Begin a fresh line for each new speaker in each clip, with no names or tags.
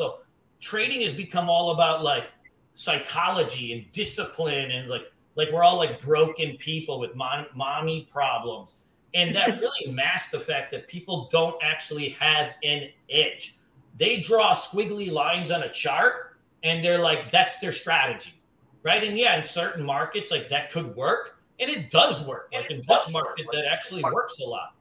also trading has become all about like psychology and discipline and like like we're all like broken people with mom, mommy problems. And that really masks the fact that people don't actually have an edge. They draw squiggly lines on a chart and they're like that's their strategy right? And yeah in certain markets like that could work and it does work. Like in this market that actually works a lot.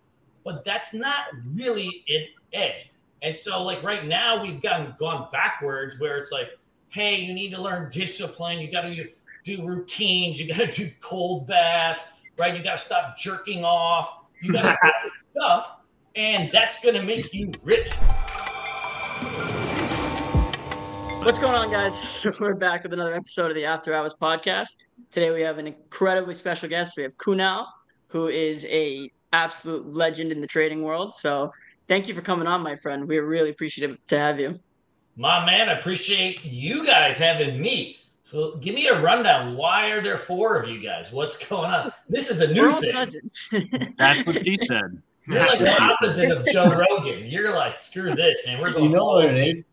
But that's not really an edge and so like right now we've gotten gone backwards where it's like hey you need to learn discipline you got to do routines you got to do cold baths right you got to stop jerking off you got to do stuff and that's going to make you rich
What's going on, guys? We're back with another episode of the After Hours podcast. Today we have an incredibly special guest. We have Kunal, who is a absolute legend in the trading world. So thank you for coming on, my friend. We're really appreciative to have you.
My man, I appreciate you guys having me. So give me a rundown. Why are there four of you guys? What's going on? This is a new thing.
Cousins.
That's what she said.
You're like the opposite of Joe Rogan. You're like, screw this, man. We're going
you know what it is?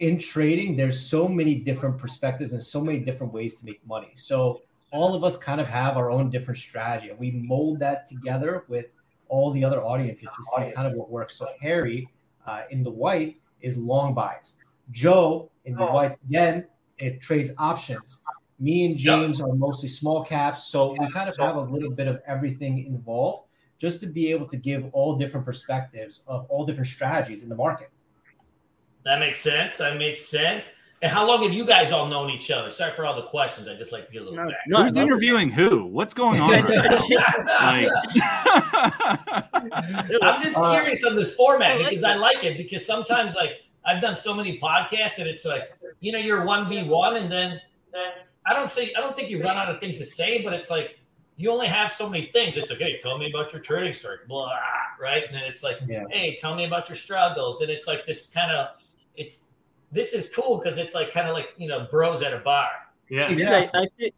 in trading, there's so many different perspectives and so many different ways to make money. So all of us kind of have our own different strategy, and we mold that together with all the other audiences to see kind of what works. So Harry uh, in the white is long buys. Joe in the white again, it trades options. Me and James are mostly small caps, so we kind of have a little bit of everything involved, just to be able to give all different perspectives of all different strategies in the market.
That makes sense. That makes sense. And how long have you guys all known each other? Sorry for all the questions. I just like to get a little
no,
back.
No, Who's interviewing who? What's going on? Right
I'm just uh, curious on this format because I like it because sometimes like I've done so many podcasts and it's like you know you're one v one and then then I don't say I don't think you've run out of things to say, but it's like you only have so many things. It's okay. Tell me about your trading story, blah, right? And then it's like, yeah. hey, tell me about your struggles. And it's like this kind of it's this is cool because it's like kind of like you know bros at a bar.
Yeah, yeah.
I, I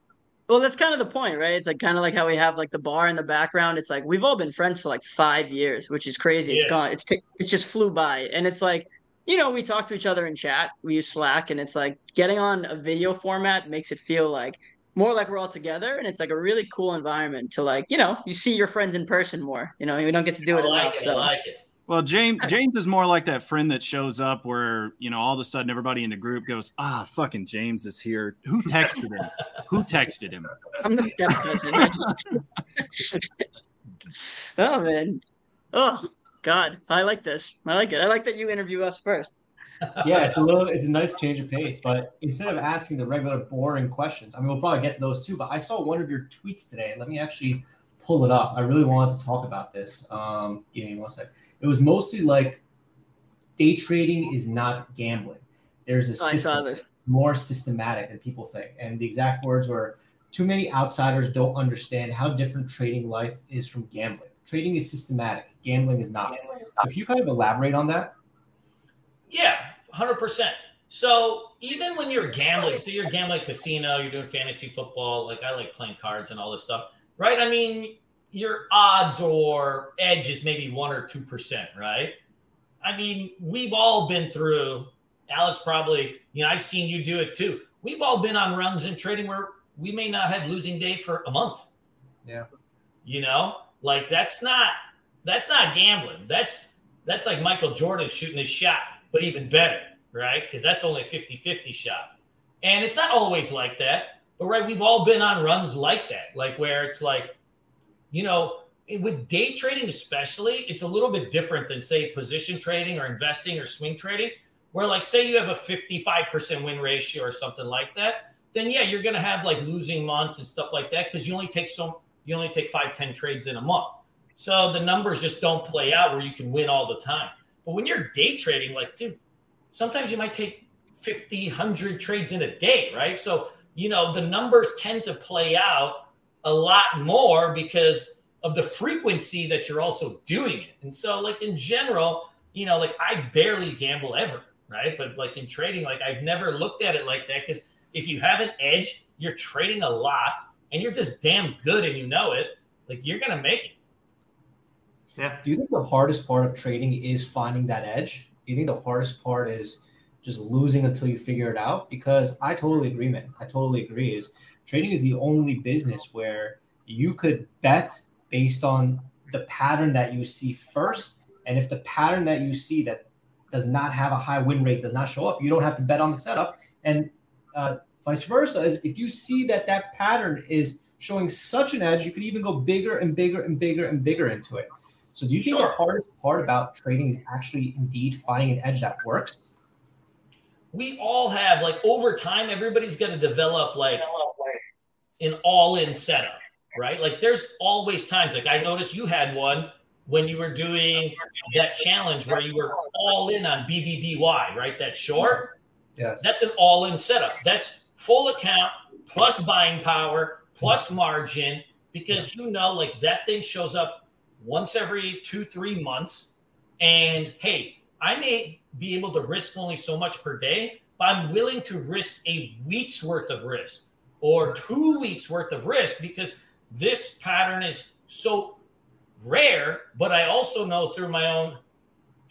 well, that's kind of the point, right? It's like kind of like how we have like the bar in the background. It's like we've all been friends for like five years, which is crazy. Yeah. It's gone. It's t- it just flew by, and it's like you know we talk to each other in chat. We use Slack, and it's like getting on a video format makes it feel like more like we're all together, and it's like a really cool environment to like you know you see your friends in person more. You know, we don't get to do it
I like
enough.
It,
so.
I like it.
Well, James James is more like that friend that shows up where you know all of a sudden everybody in the group goes, "Ah, fucking James is here. Who texted him? Who texted him?"
I'm the step cousin. oh man, oh God, I like this. I like it. I like that you interview us first.
yeah, it's a little, it's a nice change of pace. But instead of asking the regular boring questions, I mean, we'll probably get to those too. But I saw one of your tweets today. Let me actually pull it up. I really wanted to talk about this. Um, give me one second it was mostly like day trading is not gambling. There's a
oh, system
It's more systematic than people think. And the exact words were too many outsiders don't understand how different trading life is from gambling. Trading is systematic, gambling is not. Gambling is not. So, you kind of elaborate on that?
Yeah, 100%. So, even when you're gambling, so you're gambling casino, you're doing fantasy football, like I like playing cards and all this stuff, right? I mean, your odds or edge is maybe one or two percent, right? I mean, we've all been through. Alex probably, you know, I've seen you do it too. We've all been on runs in trading where we may not have losing day for a month.
Yeah.
You know, like that's not that's not gambling. That's that's like Michael Jordan shooting his shot, but even better, right? Because that's only 50-50 shot. And it's not always like that, but right, we've all been on runs like that, like where it's like you know, with day trading especially, it's a little bit different than say position trading or investing or swing trading, where like say you have a 55% win ratio or something like that, then yeah, you're gonna have like losing months and stuff like that because you only take so you only take five, 10 trades in a month. So the numbers just don't play out where you can win all the time. But when you're day trading, like, dude, sometimes you might take 50, 100 trades in a day, right? So, you know, the numbers tend to play out a lot more because of the frequency that you're also doing it. And so, like in general, you know, like I barely gamble ever, right? But like in trading, like I've never looked at it like that because if you have an edge, you're trading a lot and you're just damn good and you know it, like you're gonna make it.
Yeah. Do you think the hardest part of trading is finding that edge? Do you think the hardest part is just losing until you figure it out. Because I totally agree, man. I totally agree. Is trading is the only business where you could bet based on the pattern that you see first. And if the pattern that you see that does not have a high win rate does not show up, you don't have to bet on the setup. And uh, vice versa, is if you see that that pattern is showing such an edge, you could even go bigger and bigger and bigger and bigger into it. So, do you think sure. the hardest part about trading is actually indeed finding an edge that works?
We all have like over time, everybody's going to develop like an all-in setup, right? Like, there's always times. Like I noticed you had one when you were doing that challenge where you were all in on BBBY, right? That short.
Yes.
That's an all-in setup. That's full account plus buying power plus margin because you know like that thing shows up once every two three months and hey i may be able to risk only so much per day but i'm willing to risk a week's worth of risk or two weeks worth of risk because this pattern is so rare but i also know through my own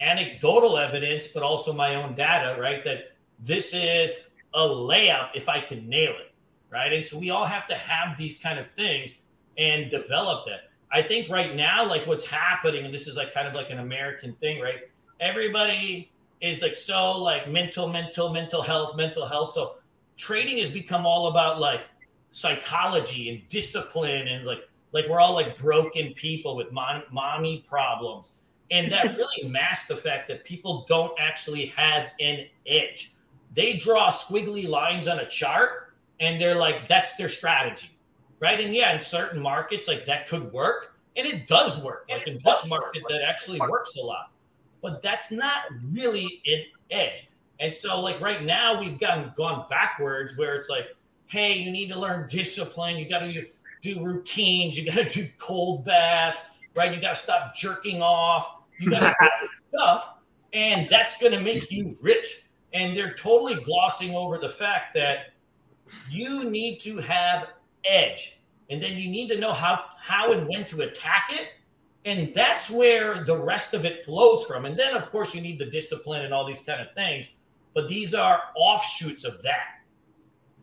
anecdotal evidence but also my own data right that this is a layup if i can nail it right? And so we all have to have these kind of things and develop that. I think right now, like what's happening, and this is like kind of like an American thing, right? Everybody is like so like mental, mental, mental health, mental health. So trading has become all about like psychology and discipline and like like we're all like broken people with mom, mommy problems. And that really masks the fact that people don't actually have an edge. They draw squiggly lines on a chart and they're like that's their strategy right and yeah in certain markets like that could work and it does work like in this market that actually works a lot but that's not really an edge. And so like right now we've gotten gone backwards where it's like hey you need to learn discipline. You got to do routines. You got to do cold baths right? You got to stop jerking off. You got to stuff and that's going to make you rich. And they're totally glossing over the fact that you need to have edge. And then you need to know how how and when to attack it and that's where the rest of it flows from. And then of course you need the discipline and all these kind of things. But these are offshoots of that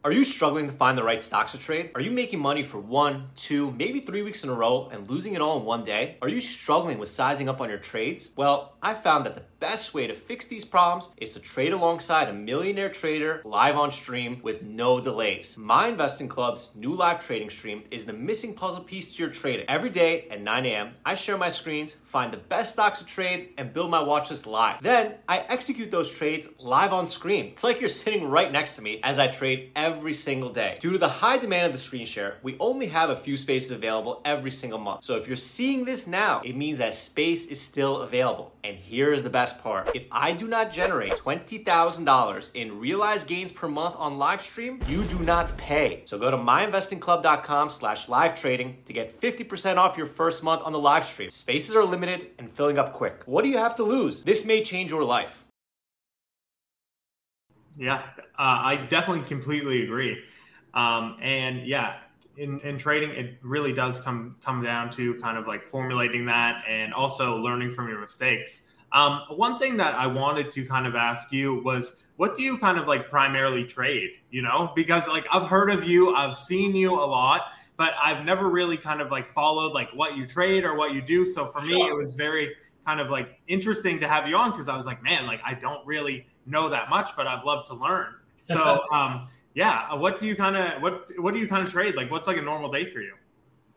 are you struggling to find the right stocks to trade? Are you making money for one, two, maybe three weeks in a row and losing it all in one day? Are you struggling with sizing up on your trades? Well, I found that the best way to fix these problems is to trade alongside a millionaire trader live on stream with no delays. My Investing Club's new live trading stream is the missing puzzle piece to your trading. Every day at 9 a.m., I share my screens, find the best stocks to trade, and build my watch list live. Then I execute those trades live on screen. It's like you're sitting right next to me as I trade every single day. Due to the high demand of the screen share, we only have a few spaces available every single month. So if you're seeing this now, it means that space is still available. And here is the best best part. If I do not generate $20,000 in realized gains per month on live stream, you do not pay. So go to myinvestingclub.com slash live trading to get 50% off your first month on the live stream. Spaces are limited and filling up quick. What do you have to lose? This may change your life.
Yeah, uh, I definitely completely agree. Um, and yeah, in, in trading, it really does come come down to kind of like formulating that and also learning from your mistakes. Um, one thing that I wanted to kind of ask you was, what do you kind of like primarily trade? You know, because like I've heard of you, I've seen you a lot, but I've never really kind of like followed like what you trade or what you do. So for me, it was very kind of like interesting to have you on because I was like, man, like I don't really know that much, but I've loved to learn. So, um, yeah, what do you kind of what what do you kind of trade? Like, what's like a normal day for you?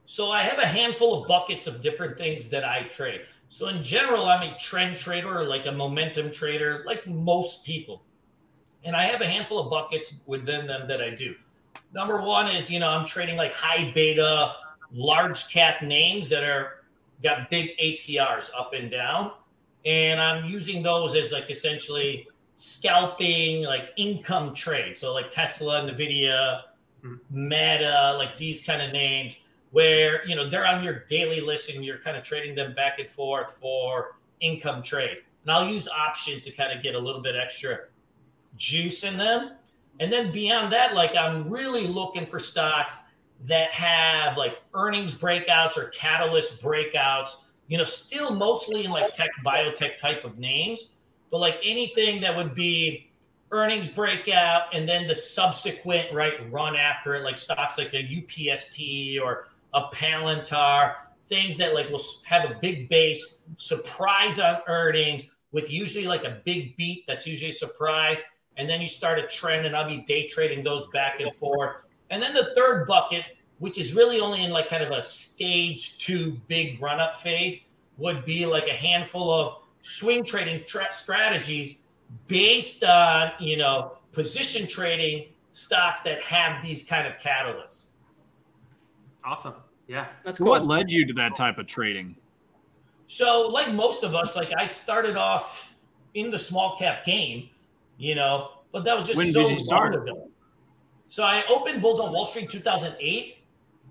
So I have a handful of buckets of different things that I trade. So in general, I'm a trend trader or like a momentum trader, like most people. And I have a handful of buckets within them that I do. Number one is, you know, I'm trading like high beta, large cap names that are got big ATRs up and down. And I'm using those as like essentially scalping like income trade. So like Tesla, Nvidia, mm-hmm. Meta, like these kind of names where you know they're on your daily list and you're kind of trading them back and forth for income trade. And I'll use options to kind of get a little bit extra juice in them. And then beyond that, like I'm really looking for stocks that have like earnings breakouts or catalyst breakouts, you know, still mostly in like tech, biotech type of names, but like anything that would be earnings breakout and then the subsequent right run after it, like stocks like a UPST or a Palantir, things that like will have a big base, surprise on earnings with usually like a big beat that's usually a surprise. And then you start a trend, and I'll be day trading those back and forth. And then the third bucket, which is really only in like kind of a stage two big run up phase, would be like a handful of swing trading tra- strategies based on you know position trading stocks that have these kind of catalysts.
Awesome. Yeah.
That's cool. What led you to that type of trading?
So, like most of us, like I started off in the small cap game, you know, but that was just
when
so
did you start?
Ago. So I opened Bulls on Wall Street 2008.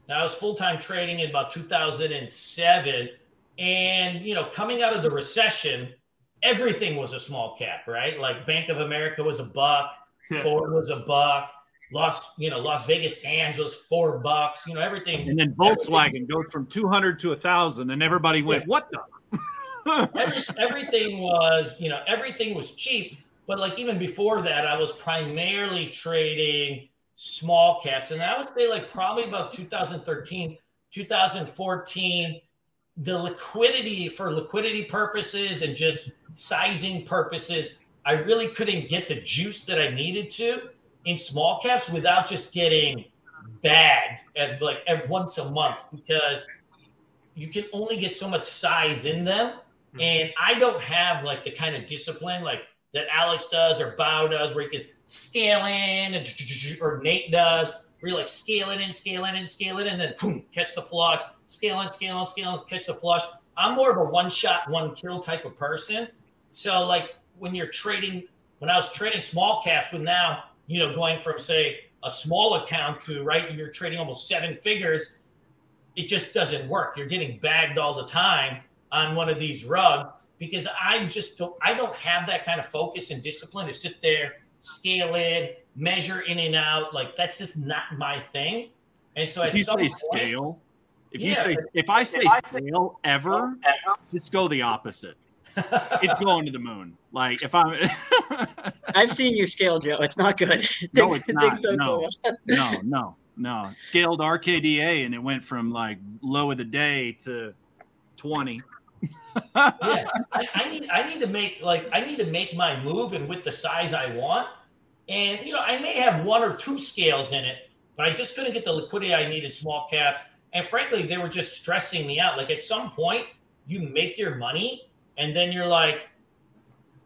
Now I was full time trading in about 2007, and you know, coming out of the recession, everything was a small cap, right? Like Bank of America was a buck, Ford was a buck, Las, you know, Las Vegas Sands was four bucks, you know, everything.
And then Volkswagen everything. goes from 200 to a thousand and everybody went, yeah. what
the? everything was, you know, everything was cheap. But like even before that, I was primarily trading small caps. And I would say like probably about 2013, 2014, the liquidity for liquidity purposes and just sizing purposes, I really couldn't get the juice that I needed to in small caps without just getting bagged at like every, once a month because you can only get so much size in them. Hmm. And I don't have like the kind of discipline like that Alex does or Bao does where you can scale in or Nate does where you like scale in and scale in and scale in and then boom, catch the flush, scale scaling, scaling, in, scale catch the flush. I'm more of a one shot, one kill type of person. So like when you're trading, when I was trading small caps with now you know, going from say a small account to right, you're trading almost seven figures. It just doesn't work. You're getting bagged all the time on one of these rugs because I just don't. I don't have that kind of focus and discipline to sit there, scale it, measure in and out. Like that's just not my thing. And so
if
at
you
some
say
point,
scale, if
Yeah,
you say if I say
if I
scale ever, just go the opposite. It's going to the moon. Like if I'm
I've seen you scale, Joe. It's not good.
No,
Things-
it's not.
things
No.
go
no, no, no. Scaled RKDA and it went from like low of the day to 20.
yeah, I, I need I need to make like I need to make my move and with the size I want. And you know, I may have one or two scales in it, but I just couldn't get the liquidity I needed small caps. And frankly, they were just stressing me out. Like at some point, you make your money, and then you're like,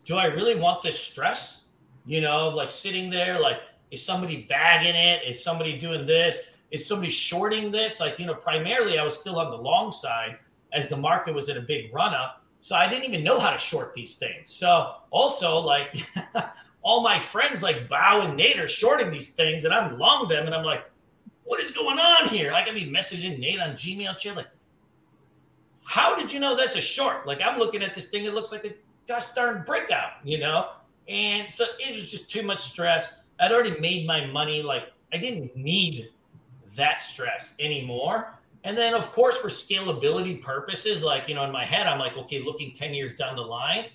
do I really want this stress? You know, like sitting there, like, is somebody bagging it? Is somebody doing this? Is somebody shorting this? Like, you know, primarily I was still on the long side as the market was in a big run up. So I didn't even know how to short these things. So also, like, all my friends like Bao and Nate are shorting these things, and I'm long them, and I'm like, what is going on here? I can be messaging Nate on Gmail chat, like, how did you know that's a short? Like, I'm looking at this thing, it looks like a gosh darn breakout, you know? And so it was just too much stress. I'd already made my money. Like, I didn't need that stress anymore. And then, of course, for scalability purposes, like, you know, in my head, I'm like, okay, looking 10 years down the line,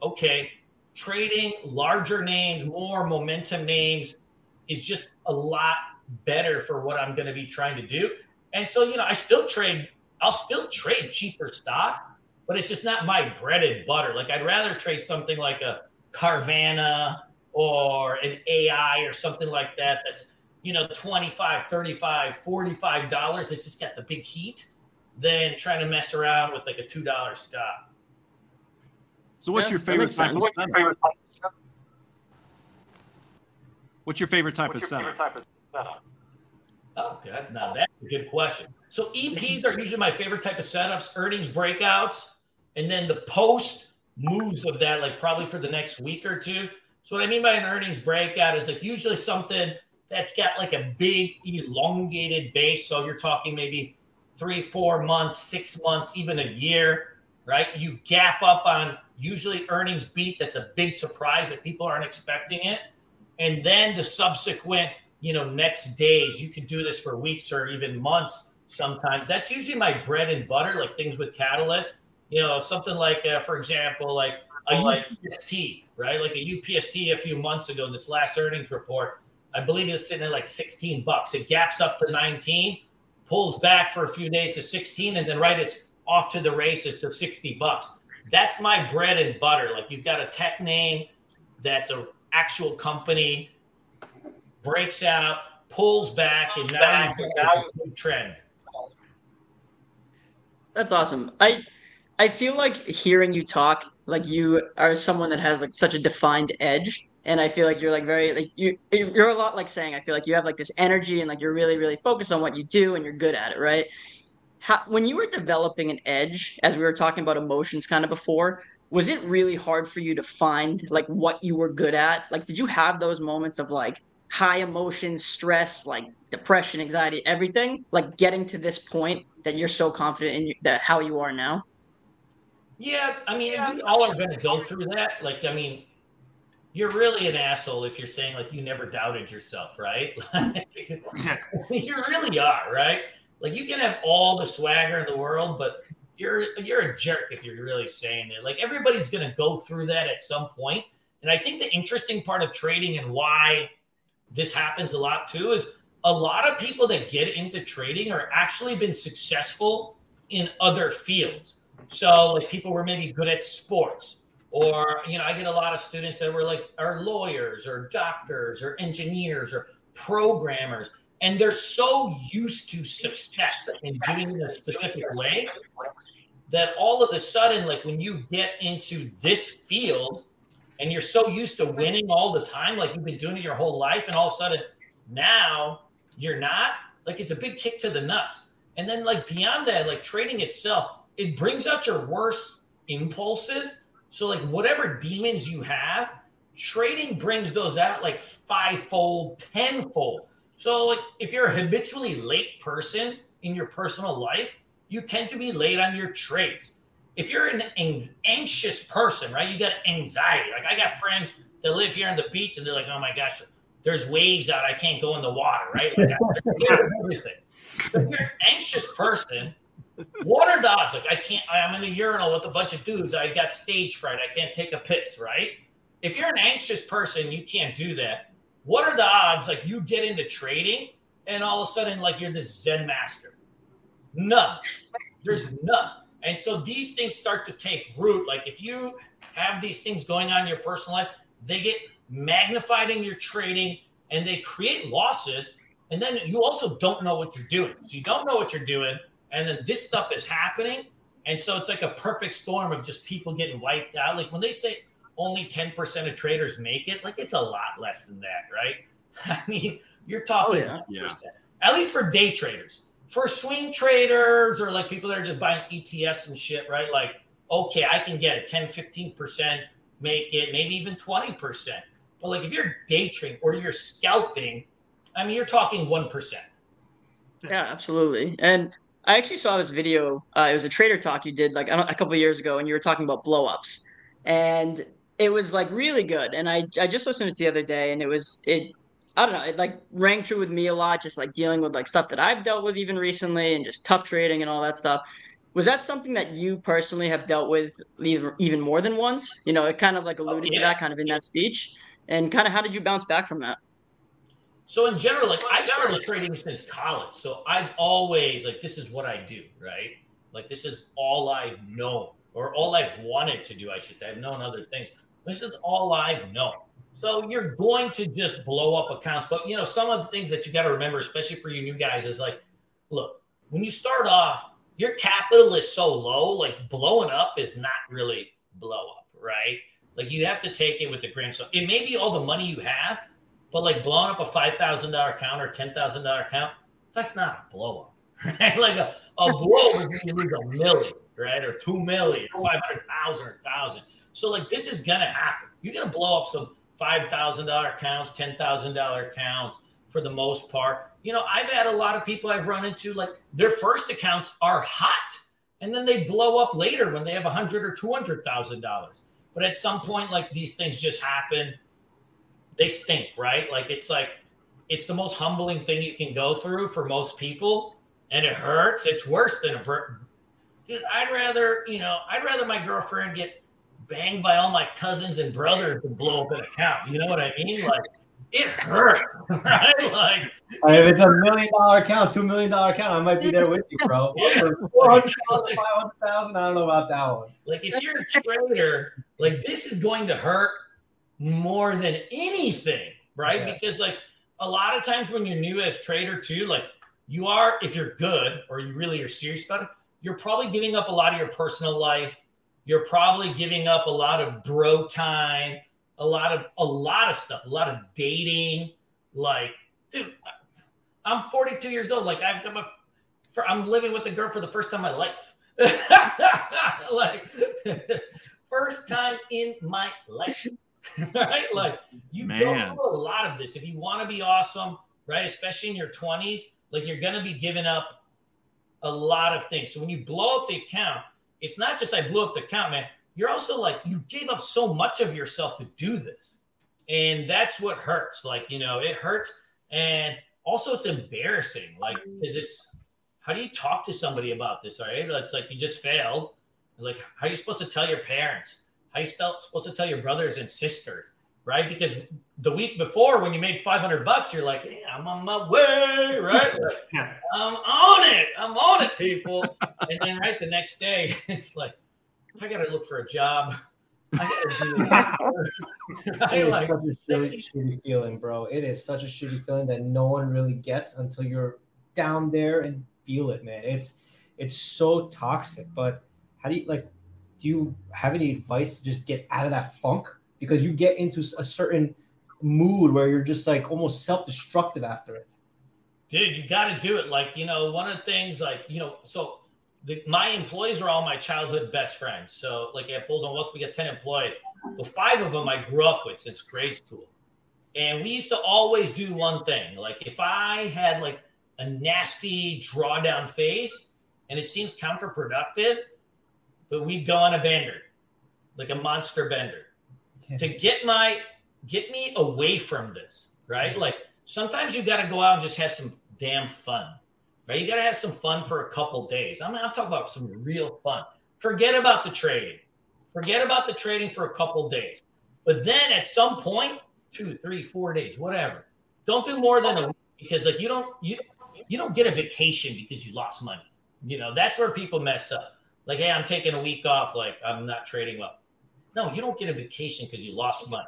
okay, trading larger names, more momentum names is just a lot better for what I'm going to be trying to do. And so, you know, I still trade, I'll still trade cheaper stocks, but it's just not my bread and butter. Like, I'd rather trade something like a Carvana or an AI or something like that that's you know 25 35 45 dollars it's just got the big heat than trying to mess around with like a two dollar stock
So what's
Yeah,
your favorite
makes
type of
sense.
setup? What's your favorite type of
good now that's a good question. So eps are usually my favorite type of setups earnings breakouts and then the post moves of that like probably for the next week or two. So what i mean by an earnings breakout is like usually something that's got like a big elongated base. So you're talking maybe three four months six months even a year right? You gap up on usually earnings beat. That's a big surprise that people aren't expecting it. And then the subsequent you know next days you can do this for weeks or even months sometimes that's usually my bread and butter like things with catalyst you know something like uh, for example like a UPST, right? Like a UPST a few months ago, in this last earnings report, I believe it's sitting at like 16 bucks. It gaps up to 19, pulls back for a few days to 16, and then right it's off to the races to 60 bucks. That's my bread and butter. Like you've got a tech name that's a actual company, breaks out, pulls back, and now you a trend.
That's awesome. I I feel like hearing you talk, like you are someone that has like such a defined edge, and I feel like you're like very like you you're a lot like Sang I feel like you have like this energy and like you're really really focused on what you do and you're good at it, right? How, when you were developing an edge, as we were talking about emotions kind of before, was it really hard for you to find like what you were good at? Like, did you have those moments of like high emotions, stress, like depression, anxiety, everything, like getting to this point that you're so confident in that how you are now?
Yeah, I mean, we all are going to go through that. Like, I mean, you're really an asshole if you're saying like you never doubted yourself, right? you really are, right? Like, you can have all the swagger in the world, but you're you're a jerk if you're really saying it. Like, everybody's going to go through that at some point. And I think the interesting part of trading and why this happens a lot too is a lot of people that get into trading are actually been successful in other fields. So like people were maybe good at sports or you know I get a lot of students that were like are lawyers or doctors or engineers or programmers and they're so used to success in doing it a specific way that all of a sudden like when you get into this field and you're so used to winning all the time, like you've been doing it your whole life, and all of a sudden now you're not, like it's a big kick to the nuts. And then, like beyond that, like trading itself, it brings out your worst impulses. So, like whatever demons you have, trading brings those out like fivefold, tenfold. So, like if you're a habitually late person in your personal life, you tend to be late on your trades if you're an anxious person, right? You got anxiety. Like I got friends that live here on the beach, and they're like, "Oh my gosh, there's waves out. I can't go in the water." Right? Like everything. If you're an anxious person, the odds? Like I can't. I'm in a urinal with a bunch of dudes. I got stage fright. I can't take a piss. Right? If you're an anxious person, you can't do that. What are the odds? Like you get into trading, and all of a sudden, like you're this Zen master. None. There's none and so these things start to take root. Like if you have these things going on in your personal life, they get magnified in your trading and they create losses. And then you also don't know what you're doing. So you don't know what you're doing. And then this stuff is happening. And so it's like a perfect storm of just people getting wiped out. Like when they say only 10% of traders make it, like it's a lot less than that, right? I mean, you're talking oh, yeah. yeah. at least for day traders for swing traders or like people that are just buying ETFs and shit, right? Like, okay, I can get a 10, 15%, make it, maybe even 20%. But like if you're day trading or you're scalping, I mean, you're talking 1%.
Yeah, absolutely. And I actually saw this video. Uh, it was a trader talk you did like a couple years ago, and you were talking about blowups, and it was like really good. And I I just listened to it the other day, and it was it I don't know, it like rang true with me a lot, just like dealing with like stuff that I've dealt with even recently and just tough trading and all that stuff. Was that something that you personally have dealt with even more than once? You know, it kind of like alluded oh, yeah. to that kind of in that speech. And kind of how did you bounce back from that?
So in general, like I started trading since college. So I've always like this is what I do, right? Like this is all I've known or all I've wanted to do, I should say. I've known other things. This is all I've known. So you're going to just blow up accounts. But you know, some of the things that you got to remember, especially for you new guys, is like, look, when you start off, your capital is so low, like blowing up is not really blow up, right? Like you have to take it with a grain So. It may be all the money you have, but like blowing up a five thousand dollar account or ten thousand dollar account, that's not a blow up, right? Like a, a blow is you lose a million, right? Or two million, or five hundred thousand, or thousand. So like this is gonna happen. You're gonna blow up some $5,000 accounts, $10,000 accounts for the most part. You know, I've had a lot of people I've run into like their first accounts are hot and then they blow up later when they have a hundred or two hundred thousand dollars. But at some point, like these things just happen. They stink, right? Like it's like it's the most humbling thing you can go through for most people, and it hurts. It's worse than a dude. I'd rather, you know, I'd rather my girlfriend get banged by all my cousins and brothers to blow up an account. You know what I mean? Like it hurts, right? Like
if it's a million dollar account, two million dollar account, I might be there with you, bro.
Yeah.
500,000, I don't know about that one.
Like if you're a trader, like this is going to hurt more than anything, right? Yeah. Because like a lot of times when you're new as trader too, like you are, if you're good or you really are serious about it, you're probably giving up a lot of your personal life. You're probably giving up a lot of bro time a lot of a lot of stuff, a lot of dating. Like, dude, I'm 42 years old. Like, I've got my, I'm living with a girl for the first time in my life. like, first time in my life. right? Like, you Man. go through a lot of this. If you want to be awesome, right, especially in your 20s, like you're going to be giving up a lot of things. So when you blow up the account, it's not just I blew up the account, man. You're also like you gave up so much of yourself to do this. And that's what hurts. Like you know it hurts. And also it's embarrassing. Like because it's how do you talk to somebody about this all right? It's like you just failed. Like how are you supposed to tell your parents? How are you supposed to tell your brothers and sisters right because the week before when you made 500 bucks you're like hey, i'm on my way right like, i'm on it i'm on it people and then right the next day it's like I got to look for a job. I
it like, such a shitty, shitty feeling, bro. It is such a shitty feeling that no one really gets until you're down there and feel it, man. It's it's so toxic. But how do you like? Do you have any advice to just get out of that funk? Because you get into a certain mood where you're just like almost self-destructive after it.
Dude, you got to do it. Like you know, one of the things, like you know, so the, my employees are all my childhood best friends. So, like at Bulls on Wall we get 10 employees. Well, five of them I grew up with since grade school. And we used to always do one thing. Like, if I had like a nasty drawdown phase, and it seems counterproductive, but we'd go on a bender, like a monster bender. To get my get me away from this, right? Like sometimes you got to go out and just have some damn fun right? You got to have some fun for a couple days. I'm, I'm talking about some real fun. Forget about the trading. Forget about the trading for a couple days. But then at some point, two, three, four days, whatever. Don't do more than a week because like you don't you you don't get a vacation because you lost money. You know, that's where people mess up. Like, hey, I'm taking a week off, like I'm not trading well. No, you don't get a vacation because you lost money.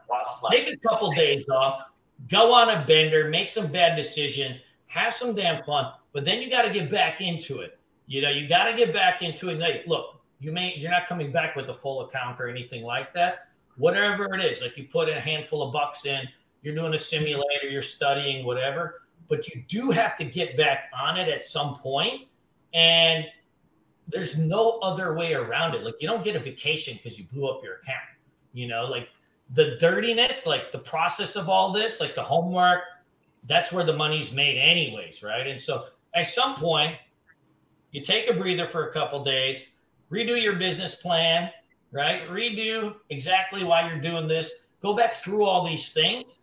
Take a couple days off, go on a bender, make some bad decisions, have some damn fun, but then you got to get back into it. You know, you got to get back into it. Like, look, you may you're not coming back with a full account or anything like that. Whatever it is, like you put a handful of bucks in, you're doing a simulator, you're studying, whatever. But you do have to get back on it at some point, and there's no other way around it. Like you don't get a vacation because you blew up your account. You know, like the dirtiness, like the process of all this, like the homework, that's where the money's made, anyways, right? And so at some point, you take a breather for a couple days, redo your business plan, right? Redo exactly why you're doing this. Go back through all these things,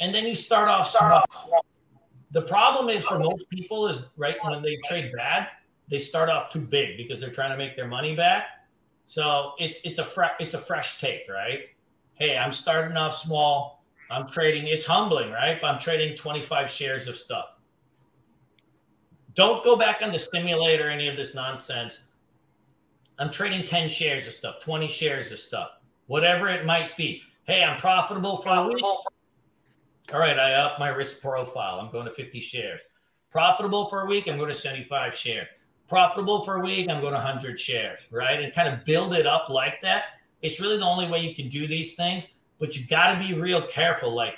and then you start off start small. Off. The problem is for most people is right when they trade bad, they start off too big because they're trying to make their money back. So it's it's a fre- it's a fresh take, right? Hey, I'm starting off small. I'm trading. It's humbling, right? But I'm trading 25 shares of stuff. Don't go back on the simulator, any of this nonsense. I'm trading 10 shares of stuff, 20 shares of stuff, whatever it might be. Hey, I'm profitable for a week. All right, I up my risk profile. I'm going to 50 shares. Profitable for a week, I'm going to 75 shares. Profitable for a week, I'm going to 100 shares, right? And kind of build it up like that. It's really the only way you can do these things, but you got to be real careful. Like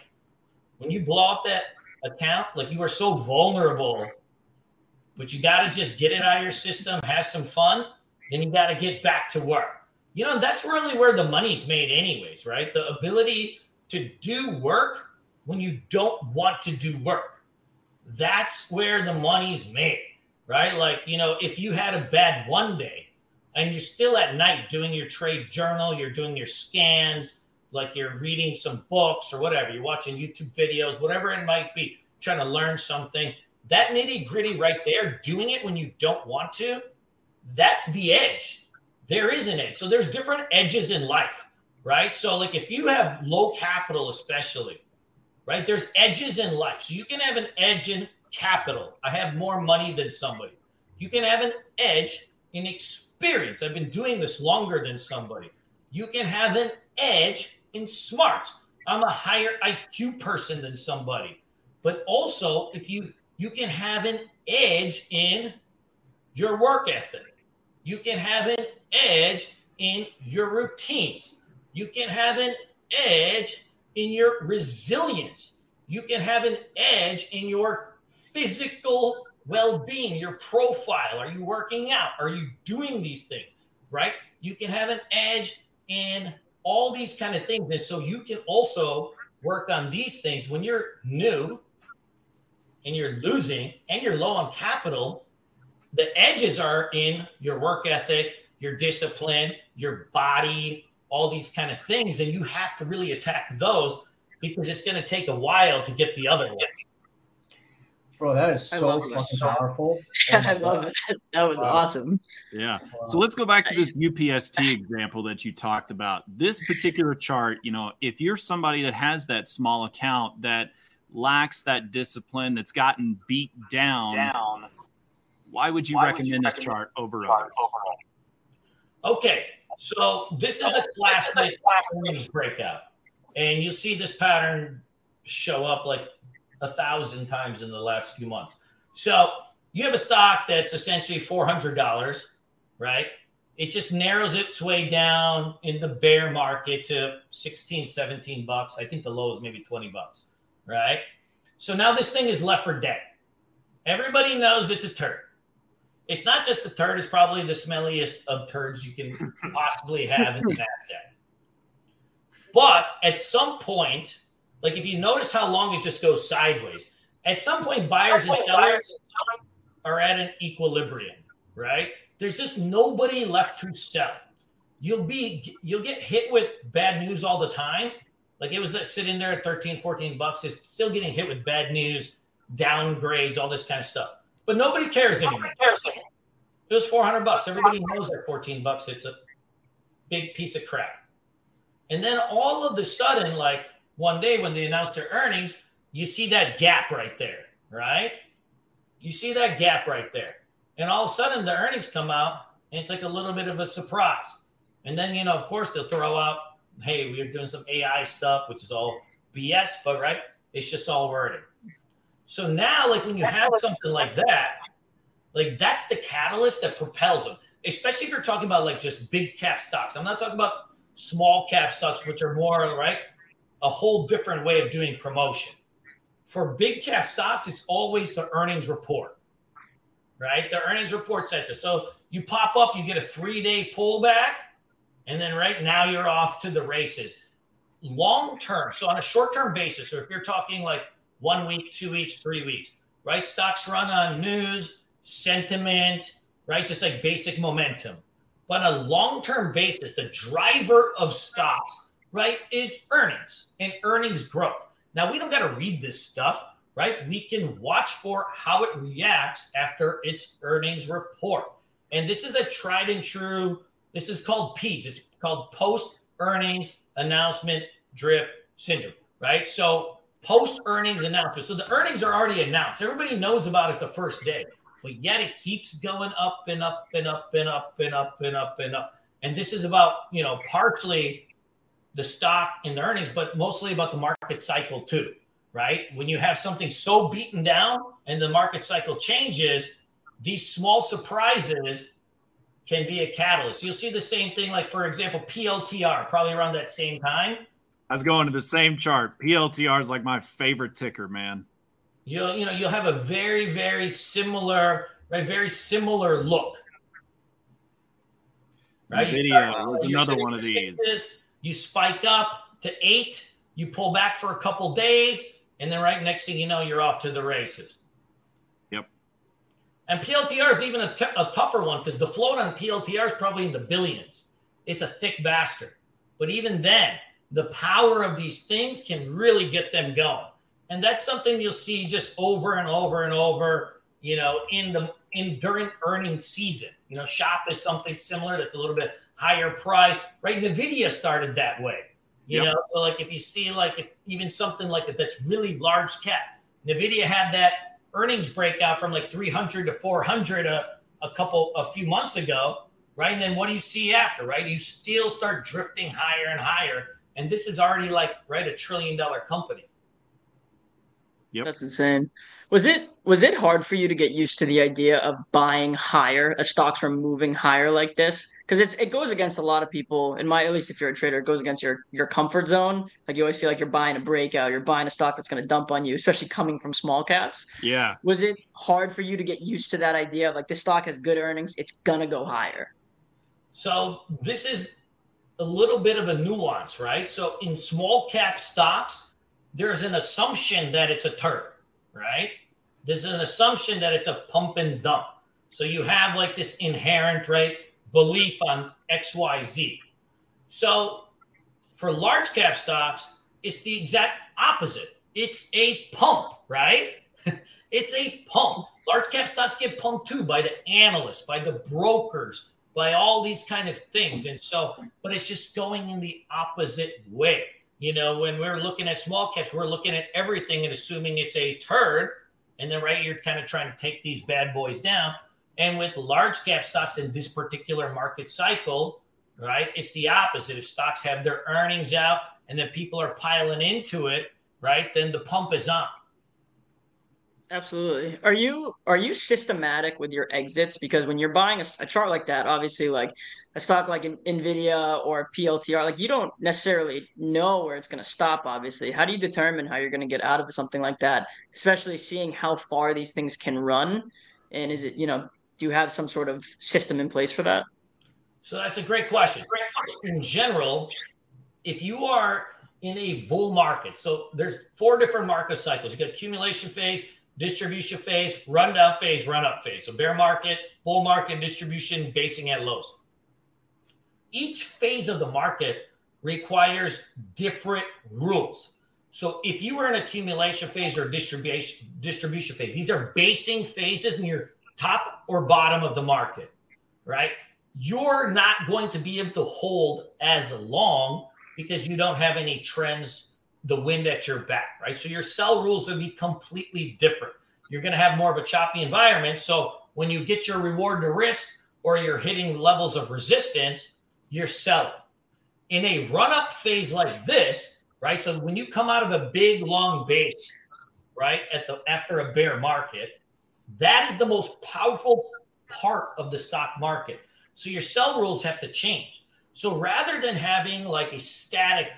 when you blow up that account, like you are so vulnerable but you got to just get it out of your system, have some fun, then you got to get back to work. You know, that's really where the money's made, anyways, right? The ability to do work when you don't want to do work. That's where the money's made, right? Like, you know, if you had a bad one day and you're still at night doing your trade journal, you're doing your scans, like you're reading some books or whatever, you're watching YouTube videos, whatever it might be, trying to learn something that nitty gritty right there, doing it when you don't want to, that's the edge. there is an edge. So there's different edges in life, right? So like if you have low capital, especially, right? There's edges in life. So you can have an edge in capital. I have more money than somebody. You can have an edge in experience. I've been doing this longer than somebody. You can have an edge in smarts. I'm a higher IQ person than somebody. But also, if you you can have an edge in your work ethic. You can have an edge in your routines. You can have an edge in your resilience. You can have an edge in your physical well being, your profile. Are you working out? Are you doing these things? Right? You can have an edge in all these kind of things. And so you can also work on these things when you're new and you're losing and you're low on capital. The edges are in your work ethic, your discipline, your body, all these kind of things. And you have to really attack those because it's going to take a while to get the other ones.
Bro, that is so fucking powerful.
Oh I love it. That was wow. awesome.
Yeah. So let's go back to this UPST example that you talked about. This particular chart, you know, if you're somebody that has that small account that lacks that discipline, that's gotten beat down, down why would you, why recommend, would you recommend this chart over others?
Okay. So this is a oh, classic earnings breakout. And you'll see this pattern show up like a thousand times in the last few months. So you have a stock that's essentially $400, right? It just narrows its way down in the bear market to 16, 17 bucks. I think the low is maybe 20 bucks, right? So now this thing is left for dead. Everybody knows it's a turd. It's not just a turd, it's probably the smelliest of turds you can possibly have in the NASDAQ. But at some point, like if you notice how long it just goes sideways, at some point buyers and sellers are at an equilibrium, right? There's just nobody left to sell. You'll be you'll get hit with bad news all the time. Like it was sitting there at 13, 14 bucks. It's still getting hit with bad news, downgrades, all this kind of stuff. But nobody cares anymore. Cares anymore. It was 400 bucks. Everybody knows that 14 bucks, it's a big piece of crap. And then all of the sudden, like one day when they announce their earnings, you see that gap right there, right? You see that gap right there. And all of a sudden the earnings come out and it's like a little bit of a surprise. And then, you know, of course, they'll throw out, hey, we're doing some AI stuff, which is all BS, but right, it's just all wording. So now, like when you have something like that, like that's the catalyst that propels them, especially if you're talking about like just big cap stocks. I'm not talking about small cap stocks, which are more right a whole different way of doing promotion. For big cap stocks, it's always the earnings report, right? The earnings report sets it. So you pop up, you get a three day pullback, and then right now you're off to the races. Long term, so on a short term basis, or if you're talking like one week, two weeks, three weeks, right? Stocks run on news, sentiment, right? Just like basic momentum. But on a long term basis, the driver of stocks right, is earnings and earnings growth. Now, we don't got to read this stuff, right? We can watch for how it reacts after its earnings report. And this is a tried and true, this is called PEDS. It's called post earnings announcement drift syndrome, right? So, post earnings announcement. So, the earnings are already announced. Everybody knows about it the first day, but yet it keeps going up and up and up and up and up and up and up. And this is about, you know, partially the stock and the earnings, but mostly about the market cycle too, right? When you have something so beaten down and the market cycle changes, these small surprises can be a catalyst. You'll see the same thing, like for example, PLTR, probably around that same time.
I was going to the same chart. PLTR is like my favorite ticker, man.
You'll you know you'll have a very very similar right very similar look.
Right, video was another one of these
you spike up to eight, you pull back for a couple days, and then right next thing you know, you're off to the races.
Yep.
And PLTR is even a, t- a tougher one because the float on PLTR is probably in the billions. It's a thick bastard. But even then, the power of these things can really get them going. And that's something you'll see just over and over and over you know, in the in during earning season. You know, shop is something similar that's a little bit higher price, right? Nvidia started that way. You yep. know, so like if you see like if even something like that that's really large cap, Nvidia had that earnings breakout from like 300 to 400 a, a couple a few months ago, right? And then what do you see after, right? You still start drifting higher and higher, and this is already like right a trillion dollar company.
Yep. That's insane. Was it was it hard for you to get used to the idea of buying higher as stocks were moving higher like this? Because it's it goes against a lot of people. In my at least if you're a trader, it goes against your your comfort zone. Like you always feel like you're buying a breakout, you're buying a stock that's going to dump on you, especially coming from small caps.
Yeah.
Was it hard for you to get used to that idea of like this stock has good earnings, it's gonna go higher?
So this is a little bit of a nuance, right? So in small cap stocks there's an assumption that it's a turd, right? There's an assumption that it's a pump and dump. So you have like this inherent, right, belief on XYZ. So for large cap stocks, it's the exact opposite. It's a pump, right? it's a pump. Large cap stocks get pumped too by the analysts, by the brokers, by all these kind of things. And so, but it's just going in the opposite way. You know, when we're looking at small caps, we're looking at everything and assuming it's a turd. And then, right, you're kind of trying to take these bad boys down. And with large cap stocks in this particular market cycle, right, it's the opposite. If stocks have their earnings out and then people are piling into it, right, then the pump is on.
Absolutely. Are you are you systematic with your exits? Because when you're buying a, a chart like that, obviously, like a stock like an Nvidia or PLTR, like you don't necessarily know where it's going to stop. Obviously, how do you determine how you're going to get out of something like that? Especially seeing how far these things can run, and is it you know do you have some sort of system in place for that?
So that's a great question. Great question. In general, if you are in a bull market, so there's four different market cycles. You got accumulation phase distribution phase, rundown phase, run up phase. So bear market, bull market, distribution, basing at lows. Each phase of the market requires different rules. So if you were in accumulation phase or distribution distribution phase, these are basing phases near top or bottom of the market, right? You're not going to be able to hold as long because you don't have any trends the wind at your back, right? So your sell rules would be completely different. You're going to have more of a choppy environment. So when you get your reward to risk or you're hitting levels of resistance, you're selling. In a run up phase like this, right? So when you come out of a big long base, right, at the after a bear market, that is the most powerful part of the stock market. So your sell rules have to change. So rather than having like a static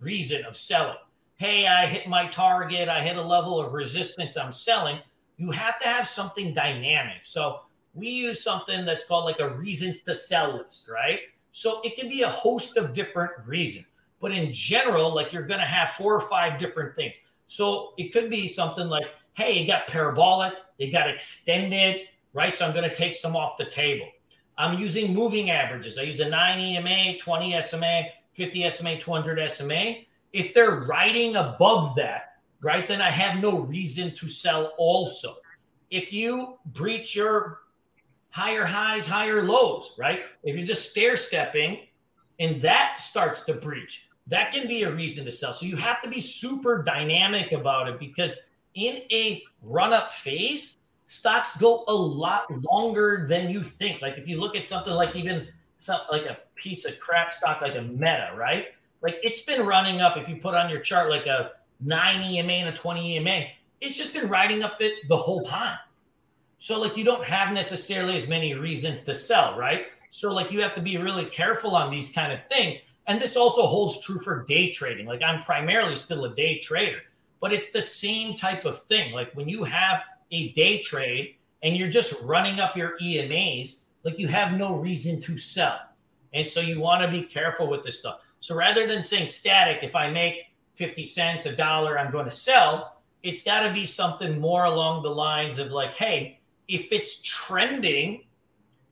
reason of selling, hey, I hit my target, I hit a level of resistance, I'm selling. You have to have something dynamic. So we use something that's called like a reasons to sell list, right? So it can be a host of different reasons. But in general, like you're going to have four or five different things. So it could be something like, hey, it got parabolic, it got extended, right? So I'm going to take some off the table. I'm using moving averages. I use a 9 EMA, 20 SMA, 50 SMA, 200 SMA. If they're riding above that, right, then I have no reason to sell also. If you breach your higher highs, higher lows, right? If you're just stair stepping and that starts to breach, that can be a reason to sell. So you have to be super dynamic about it because in a run up phase, stocks go a lot longer than you think. Like if you look at something like even some like a piece of crap stock like a meta, right? Like it's been running up. If you put on your chart like a nine EMA and a 20 EMA, it's just been riding up it the whole time. So like you don't have necessarily as many reasons to sell, right? So like you have to be really careful on these kind of things. And this also holds true for day trading. Like I'm primarily still a day trader, but it's the same type of thing. Like when you have a day trade and you're just running up your EMAs, like you have no reason to sell. And so you want to be careful with this stuff. So rather than saying static, if I make 50 cents, a dollar, I'm going to sell, it's got to be something more along the lines of like, hey, if it's trending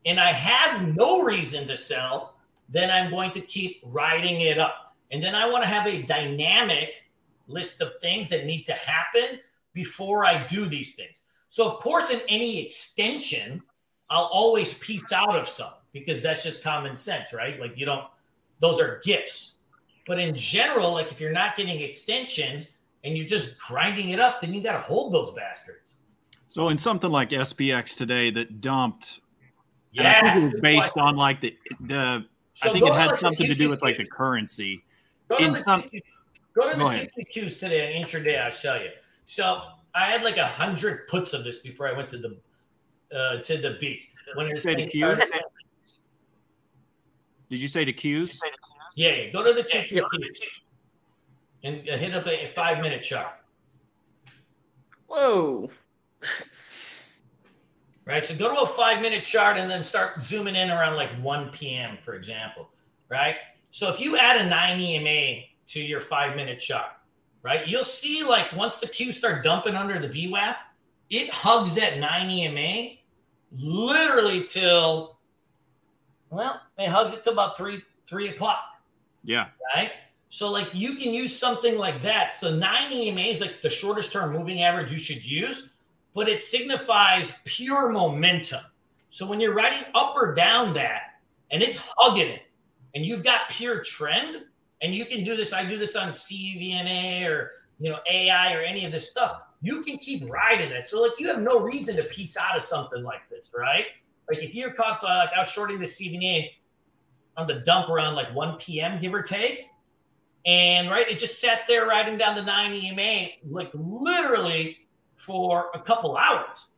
and I have no reason to sell, then I'm going to keep riding it up. And then I want to have a dynamic list of things that need to happen before I do these things. So, of course, in any extension, I'll always piece out of some because that's just common sense, right? Like, you don't, those are gifts. But in general, like if you're not getting extensions and you're just grinding it up, then you got to hold those bastards.
So, in something like SPX today that dumped, yeah, based on like the, the so I think it had something to do with like the currency.
Go in some, go to the QQQs today on intraday. I'll show you. So I had like a hundred puts of this before I went to the uh, to the beach. When
it Qs? Did you say the Qs?
Yeah, go to the QQQs and uh, hit up a five minute chart.
Whoa.
Right. So go to a five minute chart and then start zooming in around like 1 p.m., for example. Right. So if you add a 9 EMA to your five minute chart, right, you'll see like once the Qs start dumping under the VWAP, it hugs that 9 EMA literally till, well, it hugs it till about three, three o'clock.
Yeah.
Right. So like you can use something like that. So 9 EMA is like the shortest term moving average you should use but it signifies pure momentum. So when you're riding up or down that and it's hugging it and you've got pure trend and you can do this, I do this on CVNA or you know AI or any of this stuff, you can keep riding it. So like you have no reason to piece out of something like this, right? Like if you're caught uh, like out shorting the CVNA on the dump around like 1 p.m. give or take, and right, it just sat there riding down the 9 EMA, like literally for a couple hours,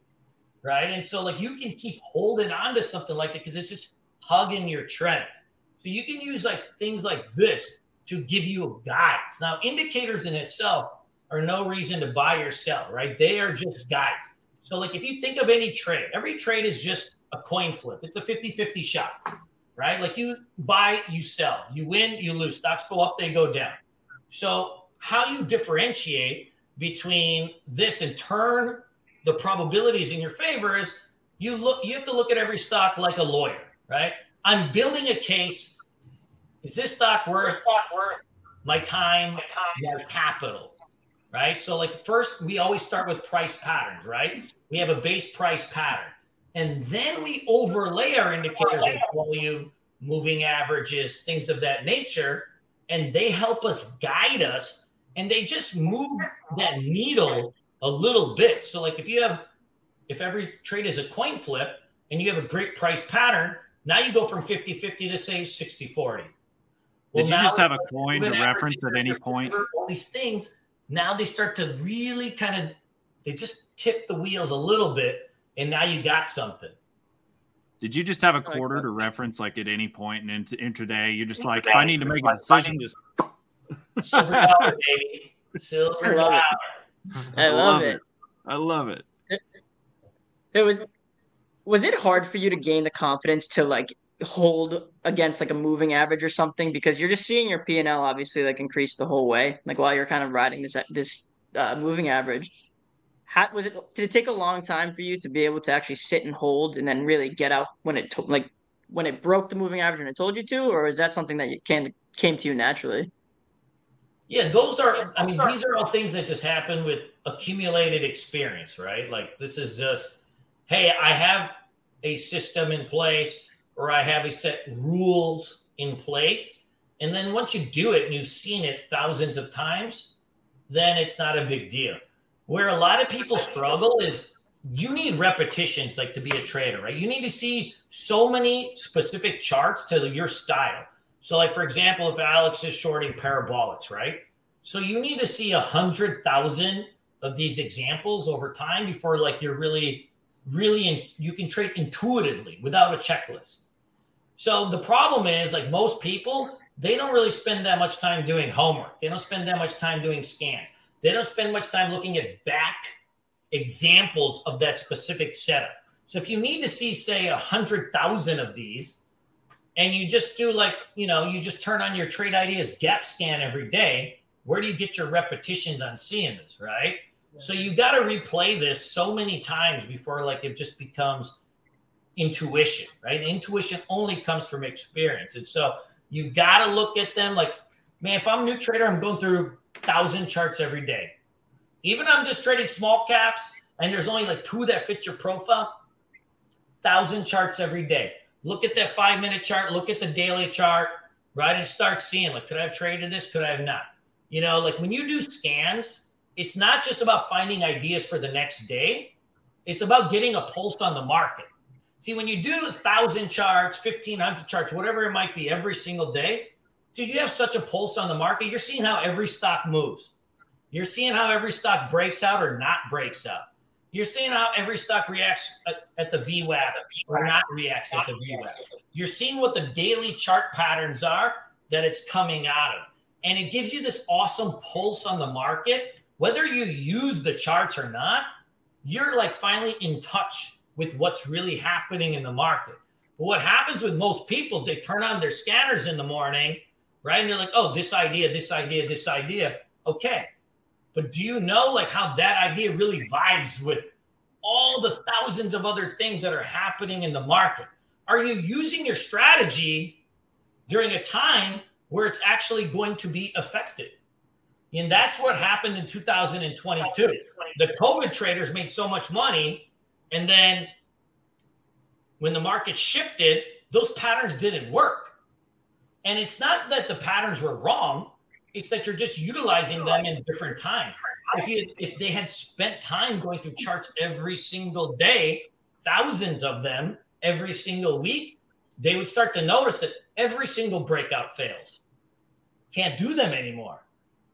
right? And so like you can keep holding on to something like that because it's just hugging your trend. So you can use like things like this to give you guides. Now, indicators in itself are no reason to buy or sell, right? They are just guides. So like if you think of any trade, every trade is just a coin flip. It's a 50-50 shot, right? Like you buy, you sell. You win, you lose. Stocks go up, they go down. So how you differentiate between this and turn the probabilities in your favor is you look you have to look at every stock like a lawyer, right? I'm building a case. Is this stock worth, stock worth my time, my time, my capital? Right. So, like, first, we always start with price patterns, right? We have a base price pattern. And then we overlay our indicators like volume, moving averages, things of that nature. And they help us guide us and they just move that needle a little bit. So, like if you have, if every trade is a coin flip and you have a great price pattern, now you go from 50 50 to say 60 40.
Well, Did you just have a coin to reference at any point?
All these things, now they start to really kind of, they just tip the wheels a little bit, and now you got something.
Did you just have a quarter to reference like at any point in intraday? You're just like, I need to make a decision, just
Silver dollar, baby. Silver dollar.
I love it.
I love it.
it. It was was it hard for you to gain the confidence to like hold against like a moving average or something because you're just seeing your P and L obviously like increase the whole way like while you're kind of riding this this uh, moving average. How was it? Did it take a long time for you to be able to actually sit and hold and then really get out when it to, like when it broke the moving average and it told you to, or is that something that you can came to you naturally?
Yeah, those are, I mean, these are all things that just happen with accumulated experience, right? Like this is just, hey, I have a system in place or I have a set rules in place. And then once you do it and you've seen it thousands of times, then it's not a big deal. Where a lot of people struggle is you need repetitions like to be a trader, right? You need to see so many specific charts to your style. So, like for example, if Alex is shorting parabolics, right? So you need to see a hundred thousand of these examples over time before like you're really, really in, you can trade intuitively without a checklist. So the problem is like most people, they don't really spend that much time doing homework. They don't spend that much time doing scans. They don't spend much time looking at back examples of that specific setup. So if you need to see, say, a hundred thousand of these, and you just do like, you know, you just turn on your trade ideas gap scan every day, where do you get your repetitions on seeing this, right? Yeah. So you got to replay this so many times before like it just becomes intuition, right? Intuition only comes from experience. And so you got to look at them like, man, if I'm a new trader, I'm going through thousand charts every day. Even I'm just trading small caps and there's only like two that fit your profile, thousand charts every day. Look at that five minute chart, look at the daily chart, right? And start seeing like, could I have traded this? Could I have not? You know, like when you do scans, it's not just about finding ideas for the next day, it's about getting a pulse on the market. See, when you do thousand charts, 1500 charts, whatever it might be every single day, dude, you have such a pulse on the market. You're seeing how every stock moves. You're seeing how every stock breaks out or not breaks out. You're seeing how every stock reacts at, the VWAP or not reacts at the VWAP. You're seeing what the daily chart patterns are that it's coming out of. And it gives you this awesome pulse on the market. Whether you use the charts or not, you're like finally in touch with what's really happening in the market. But what happens with most people is they turn on their scanners in the morning, right? And they're like, oh, this idea, this idea, this idea. Okay. But do you know like how that idea really vibes with all the thousands of other things that are happening in the market? Are you using your strategy during a time where it's actually going to be effective? And that's what happened in 2022. The COVID traders made so much money. And then when the market shifted, those patterns didn't work. And it's not that the patterns were wrong, it's that you're just utilizing them in different times. If you if they had spent time going through charts every single day, thousands of them every single week, they would start to notice that every single breakout fails. Can't do them anymore,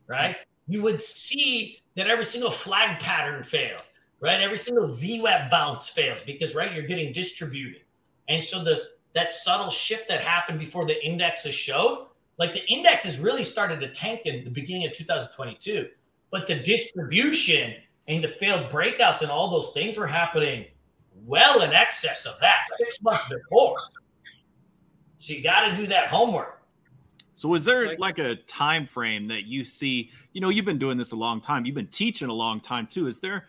right? You would see that every single flag pattern fails, right? Every single VWAP bounce fails because right, you're getting distributed. And so the that subtle shift that happened before the indexes showed like the indexes really started to tank in the beginning of 2022, but the distribution and the failed breakouts and all those things were happening well in excess of that six months before. So you got to do that homework.
So is there like a time frame that you see? You know, you've been doing this a long time. You've been teaching a long time too. Is there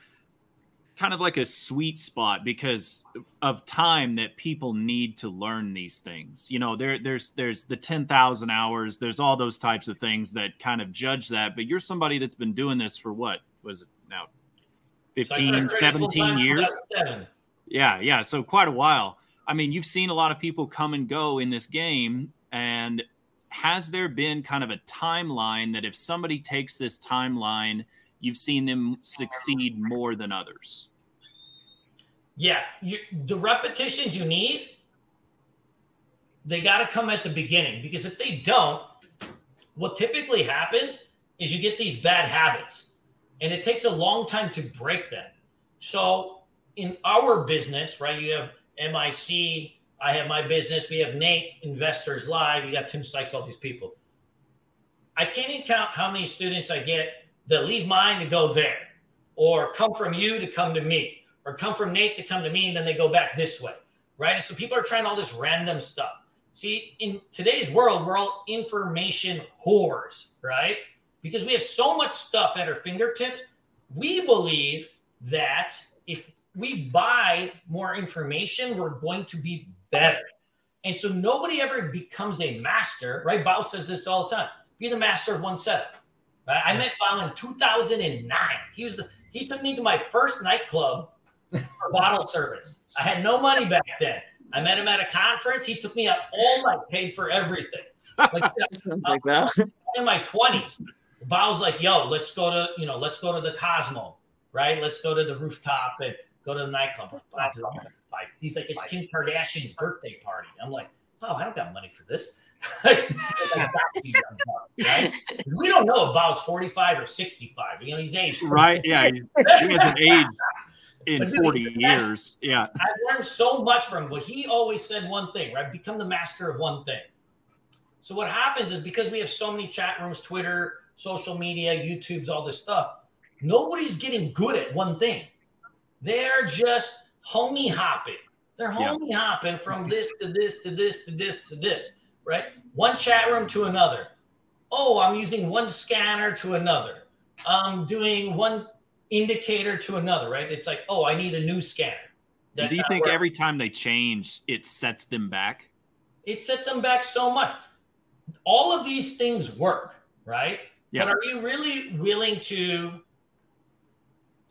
kind of like a sweet spot because of time that people need to learn these things. You know, there there's there's the 10,000 hours, there's all those types of things that kind of judge that, but you're somebody that's been doing this for what? Was it now 15, so 17 years? Yeah, yeah, so quite a while. I mean, you've seen a lot of people come and go in this game and has there been kind of a timeline that if somebody takes this timeline you've seen them succeed more than others?
Yeah, you, the repetitions you need, they got to come at the beginning because if they don't, what typically happens is you get these bad habits and it takes a long time to break them. So, in our business, right, you have MIC, I have my business, we have Nate, Investors Live, you got Tim Sykes, all these people. I can't even count how many students I get that leave mine to go there, or come from you to come to me, or come from Nate to come to me, and then they go back this way, right? And so people are trying all this random stuff. See, in today's world, we're all information whores, right? Because we have so much stuff at our fingertips. We believe that if we buy more information, we're going to be better. And so nobody ever becomes a master, right? Bao says this all the time be the master of one setup. Right? I met Bao in 2009. He was the, he took me to my first nightclub for bottle service. I had no money back then. I met him at a conference. He took me out all night, paid for everything. Like, you know, Sounds like that. In my 20s, Bao's like, yo, let's go to, you know, let's go to the Cosmo, right? Let's go to the rooftop and go to the nightclub. He's like, it's Kim Kardashian's birthday party. I'm like, oh, I don't got money for this. Right? We don't know if Bao's 45 or 65. You know, he's aged.
Right. Yeah. he hasn't aged in 40 years. Yeah.
I've learned so much from him, but he always said one thing, right? Become the master of one thing. So what happens is because we have so many chat rooms, Twitter, social media, YouTube's, all this stuff, nobody's getting good at one thing. They're just homie hopping. They're homie yeah. hopping from this to this to this to this to this right? One chat room to another. Oh, I'm using one scanner to another. I'm doing one indicator to another, right? It's like, oh, I need a new scanner.
That's Do you think every time they change, it sets them back?
It sets them back so much. All of these things work, right? But are you really willing to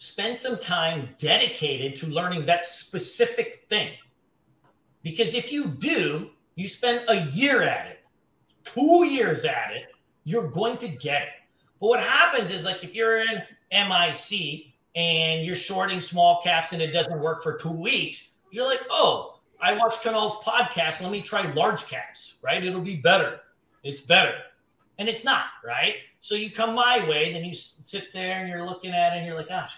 spend some time dedicated to learning that specific thing. Because if you do, you spend a year at it, two years at it, you're going to get it. But what happens is like if you're in MIC and you're shorting small caps and it doesn't work for two weeks, you're like, oh, I watched Kunal's podcast. Let me try large caps, right? It'll be better. It's better. And it's not, right? So you come my way, then you sit there and you're looking at it and you're like, gosh,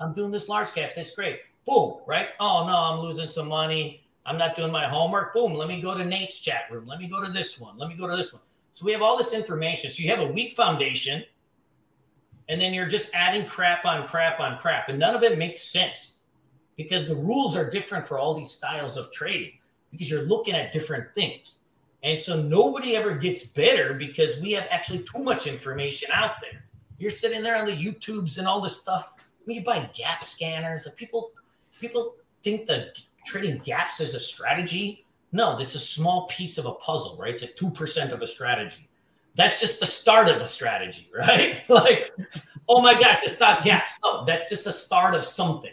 I'm doing this large caps. That's great. Boom, right? Oh, no, I'm losing some money. I'm not doing my homework. Boom, let me go to Nate's chat room. Let me go to this one. Let me go to this one. So we have all this information. So you have a weak foundation, and then you're just adding crap on crap on crap. And none of it makes sense because the rules are different for all these styles of trading because you're looking at different things. And so nobody ever gets better because we have actually too much information out there. You're sitting there on the YouTubes and all this stuff. When you buy gap scanners, like people people think that trading gaps as a strategy. No, it's a small piece of a puzzle, right? It's like 2% of a strategy. That's just the start of a strategy, right? like, oh my gosh, it's not gaps. No, that's just the start of something.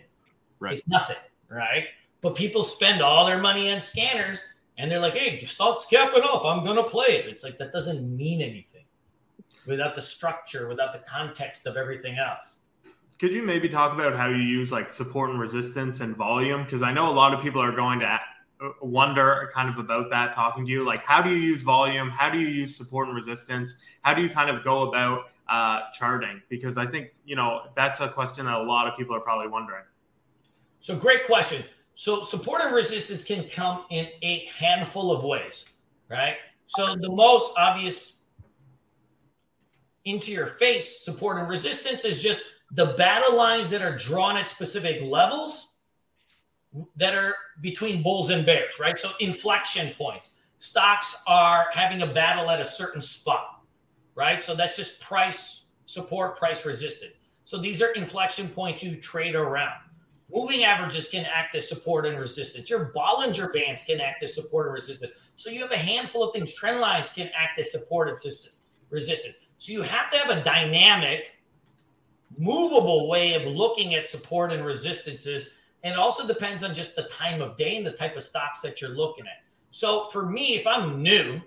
Right. It's nothing, right? But people spend all their money on scanners and they're like, hey, stock's gapping up. I'm going to play it. It's like that doesn't mean anything without the structure, without the context of everything else.
Could you maybe talk about how you use like support and resistance and volume? Because I know a lot of people are going to uh, wonder kind of about that talking to you. Like, how do you use volume? How do you use support and resistance? How do you kind of go about uh, charting? Because I think, you know, that's a question that a lot of people are probably wondering.
So, great question. So support and resistance can come in a handful of ways, right? So the most obvious into your face support and resistance is just the battle lines that are drawn at specific levels that are between bulls and bears, right? So inflection points. Stocks are having a battle at a certain spot, right? So that's just price support, price resistance. So these are inflection points you trade around. Moving averages can act as support and resistance. Your Bollinger Bands can act as support and resistance. So you have a handful of things. Trend lines can act as support and resistance. So you have to have a dynamic, movable way of looking at support and resistances. And also depends on just the time of day and the type of stocks that you're looking at. So for me, if I'm new,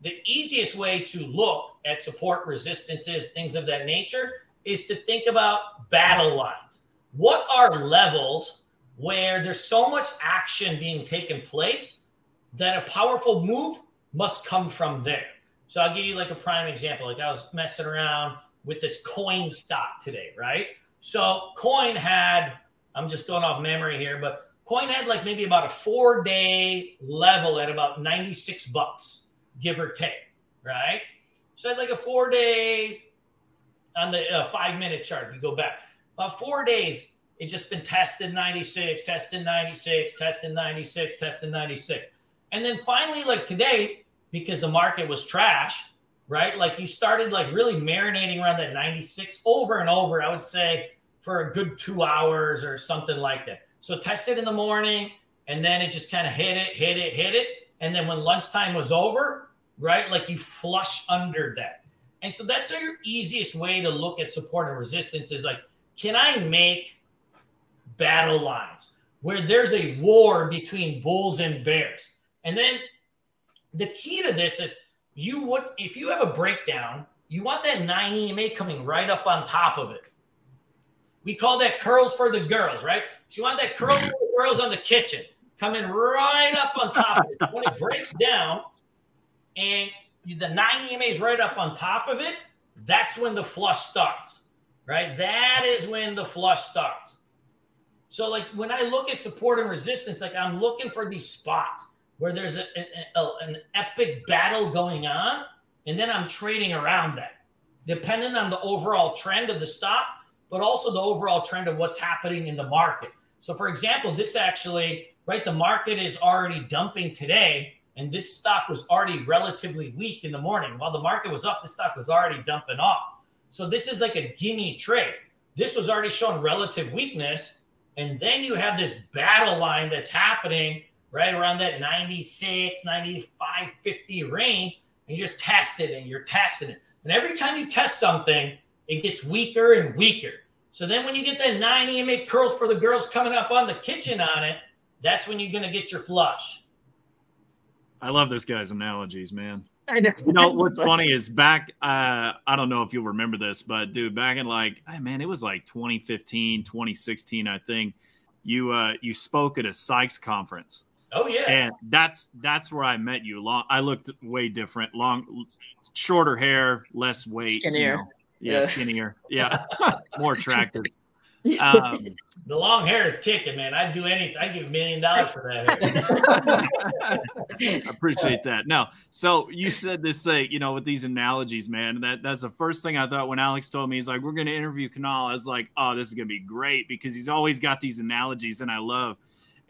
the easiest way to look at support resistances, things of that nature, is to think about battle lines what are levels where there's so much action being taken place that a powerful move must come from there. So I'll give you like a prime example. Like I was messing around with this coin stock today, right? So coin had, I'm just going off memory here, but coin had like maybe about a four day level at about 96 bucks, give or take, right? So I had like a four day on the uh, five minute chart. If you go back, about four days, it just been tested 96, tested 96, tested 96, tested 96. And then finally, like today, because the market was trash, right? Like you started like really marinating around that 96 over and over, I would say for a good two hours or something like that. So tested in the morning and then it just kind of hit it, hit it, hit it. And then when lunchtime was over, right? Like you flush under that. And so that's your easiest way to look at support and resistance is like, can I make battle lines where there's a war between bulls and bears? And then the key to this is you would, if you have a breakdown, you want that 9 EMA coming right up on top of it. We call that curls for the girls, right? So you want that curls for the girls on the kitchen coming right up on top of it. When it breaks down and the 9 EMA is right up on top of it, that's when the flush starts right? That is when the flush starts. So, like when I look at support and resistance, like I'm looking for these spots where there's a, a, a, an epic battle going on, and then I'm trading around that, depending on the overall trend of the stock, but also the overall trend of what's happening in the market. So, for example, this actually, right, the market is already dumping today, and this stock was already relatively weak in the morning. While the market was up, the stock was already dumping off. So this is like a gimme trade. This was already showing relative weakness. And then you have this battle line that's happening right around that 96, 95, 50 range. And you just test it and you're testing it. And every time you test something, it gets weaker and weaker. So then when you get that nine EMA curls for the girls coming up on the kitchen on it, that's when you're going to get your flush.
I love this guy's analogies, man.
I know.
You know what's funny is back. Uh, I don't know if you'll remember this, but dude, back in like, hey, man, it was like 2015, 2016, I think. You uh, you spoke at a Sykes conference.
Oh yeah,
and that's that's where I met you. Long, I looked way different, long, shorter hair, less weight,
skinnier. You know.
yeah, yeah, skinnier, yeah, more attractive. Um,
the long hair is kicking, man. I'd do anything. I'd give a million dollars for that
hair. appreciate that. No, so you said this thing, you know, with these analogies, man. That that's the first thing I thought when Alex told me he's like, "We're going to interview Kunal." I was like, "Oh, this is going to be great," because he's always got these analogies, and I love.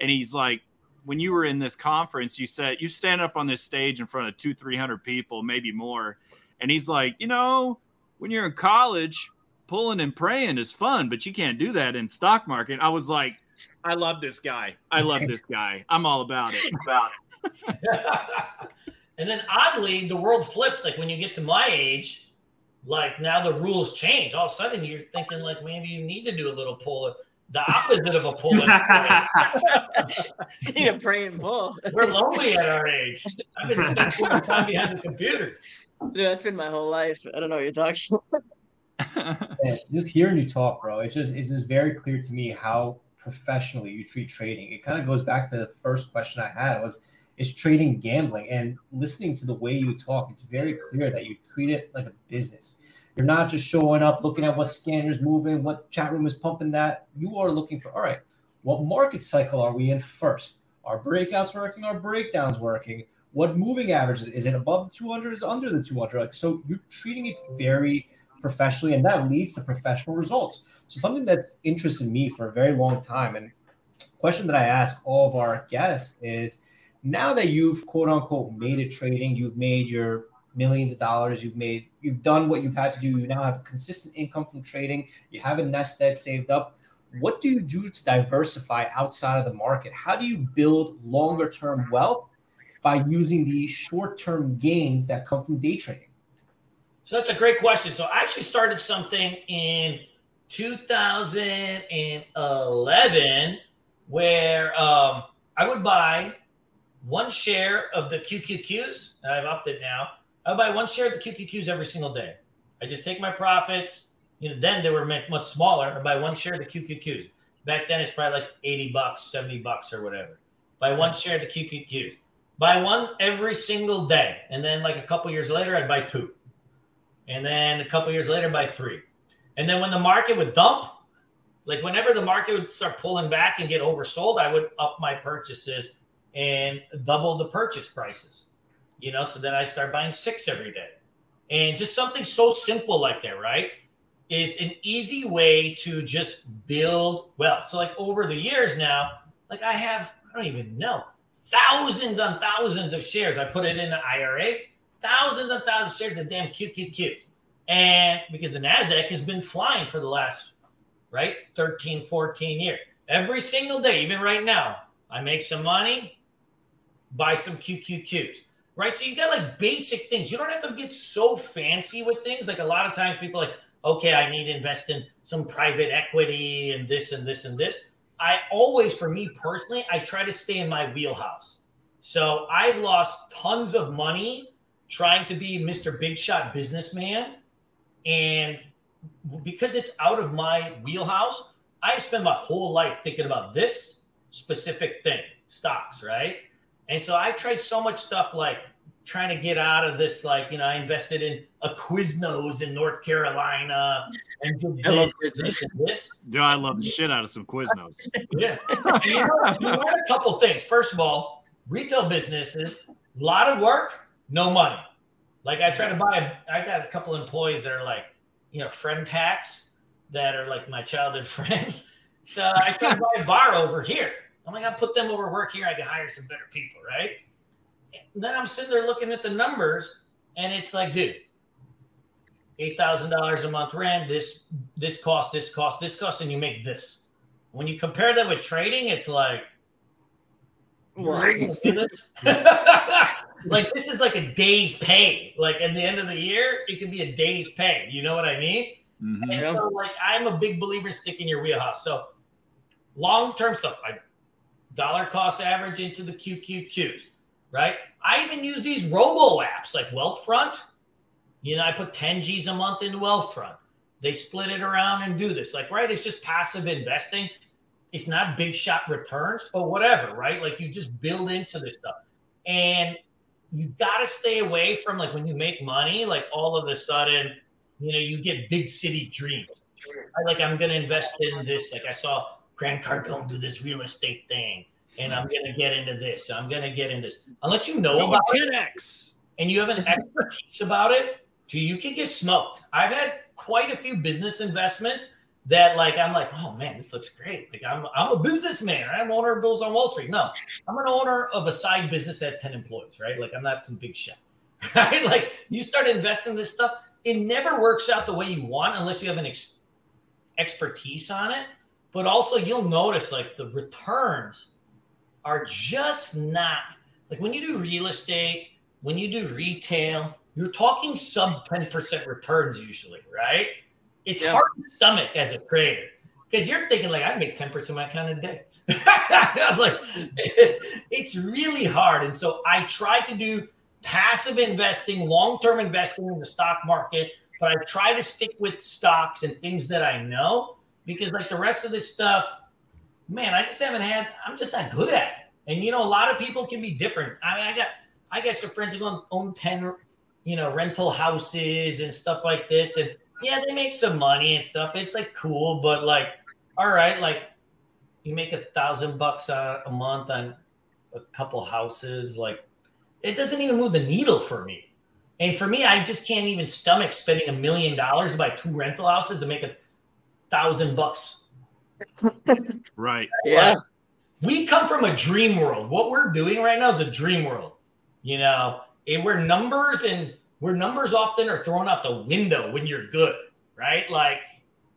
And he's like, when you were in this conference, you said you stand up on this stage in front of two, three hundred people, maybe more, and he's like, you know, when you're in college, pulling and praying is fun, but you can't do that in stock market. I was like, I love this guy. I love this guy. I'm all about it. About
it. and then oddly, the world flips. Like when you get to my age, like now the rules change. All of a sudden, you're thinking like maybe you need to do a little pull. The opposite of a pull.
you need a pray and pull.
We're lonely at our age. I've been spending too much time behind the computers.
Yeah, that's been my whole life. I don't know what you're talking about
just hearing you talk, bro, it's just it's just very clear to me how professionally you treat trading. It kind of goes back to the first question I had was is trading gambling? And listening to the way you talk, it's very clear that you treat it like a business. You're not just showing up, looking at what scanners moving, what chat room is pumping that. You are looking for, all right, what market cycle are we in first? Are breakouts working? Are breakdowns working? What moving averages? Is it above the 200? Is under the 200? Like, so you're treating it very professionally, and that leads to professional results. So something that's interested me for a very long time, and question that I ask all of our guests is: now that you've quote unquote made it trading, you've made your millions of dollars, you've made, you've done what you've had to do, you now have consistent income from trading, you have a nest egg saved up. What do you do to diversify outside of the market? How do you build longer term wealth by using the short term gains that come from day trading?
So that's a great question. So I actually started something in 2011 where um, I would buy one share of the QQQs, I've upped it now. I buy one share of the QQQs every single day. I just take my profits. You know, then they were much smaller. I buy one share of the QQQs. Back then, it's probably like 80 bucks, 70 bucks, or whatever. Buy one share of the QQQs. Buy one every single day. And then, like a couple years later, I'd buy two and then a couple years later by three. And then when the market would dump, like whenever the market would start pulling back and get oversold, I would up my purchases and double the purchase prices. You know, so then I start buying six every day. And just something so simple like that, right? Is an easy way to just build wealth. So, like over the years now, like I have, I don't even know, thousands on thousands of shares. I put it in an IRA thousands and thousands of shares of damn QQQ. And because the NASDAQ has been flying for the last, right, 13, 14 years. Every single day, even right now, I make some money, buy some QQQs, right? So you got like basic things. You don't have to get so fancy with things. Like a lot of times people like, okay, I need to invest in some private equity and this and this and this. I always, for me personally, I try to stay in my wheelhouse. So I've lost tons of money trying to be Mr. Big Shot businessman. And because it's out of my wheelhouse, I spend my whole life thinking about this specific thing, stocks, right? And so I tried so much stuff like trying to get out of this, like, you know, I invested in a Quiznos in North Carolina and did this, this, and this.
Yeah, I love the shit out of some Quiznos.
yeah. you, learn, you learn a couple things. First of all, retail businesses, a lot of work, no money. Like I try to buy, a, I got a couple employees that are like, you know, friend tax that are like my childhood friends. So I try to buy a bar over here. I'm like, I'll put them over work here. I can hire some better people, right? And then I'm sitting there looking at the numbers, and it's like, dude, eight thousand dollars a month rent. This this cost, this cost, this cost, and you make this. When you compare that with trading, it's like Right. like this is like a day's pay. Like at the end of the year, it could be a day's pay. You know what I mean? Mm-hmm. And so, like, I'm a big believer in sticking your wheelhouse. So, long term stuff, I dollar cost average into the QQQs, right? I even use these robo apps like Wealthfront. You know, I put 10 G's a month into Wealthfront. They split it around and do this. Like, right? It's just passive investing. It's not big shot returns, but whatever, right? Like, you just build into this stuff. And you got to stay away from like when you make money, like all of a sudden, you know, you get big city dreams. Like, I'm going to invest in this. Like, I saw Grant Cardone do this real estate thing, and I'm going to get into this. I'm going to get into this. Unless you know about 10x and you have an expertise about it, you can get smoked. I've had quite a few business investments that like I'm like, oh man, this looks great. Like I'm I'm a businessman. I'm owner of Bulls on Wall Street. No, I'm an owner of a side business that 10 employees, right? Like I'm not some big shot. Right? Like you start investing in this stuff, it never works out the way you want unless you have an ex- expertise on it. But also you'll notice like the returns are just not like when you do real estate, when you do retail, you're talking sub 10% returns usually, right? It's yeah. hard to stomach as a trader because you're thinking like I make 10% of my account a day. I'm like, it's really hard. And so I try to do passive investing, long-term investing in the stock market, but I try to stick with stocks and things that I know because like the rest of this stuff, man, I just haven't had, I'm just not good at it. And you know, a lot of people can be different. I mean, I got I got some friends who own 10, you know, rental houses and stuff like this. And yeah, they make some money and stuff. It's like cool, but like, all right, like you make a thousand bucks a, a month on a couple houses, like it doesn't even move the needle for me. And for me, I just can't even stomach spending a million dollars to buy two rental houses to make a thousand bucks.
right.
Yeah.
we come from a dream world. What we're doing right now is a dream world. You know, and where numbers and where numbers often are thrown out the window when you're good, right? Like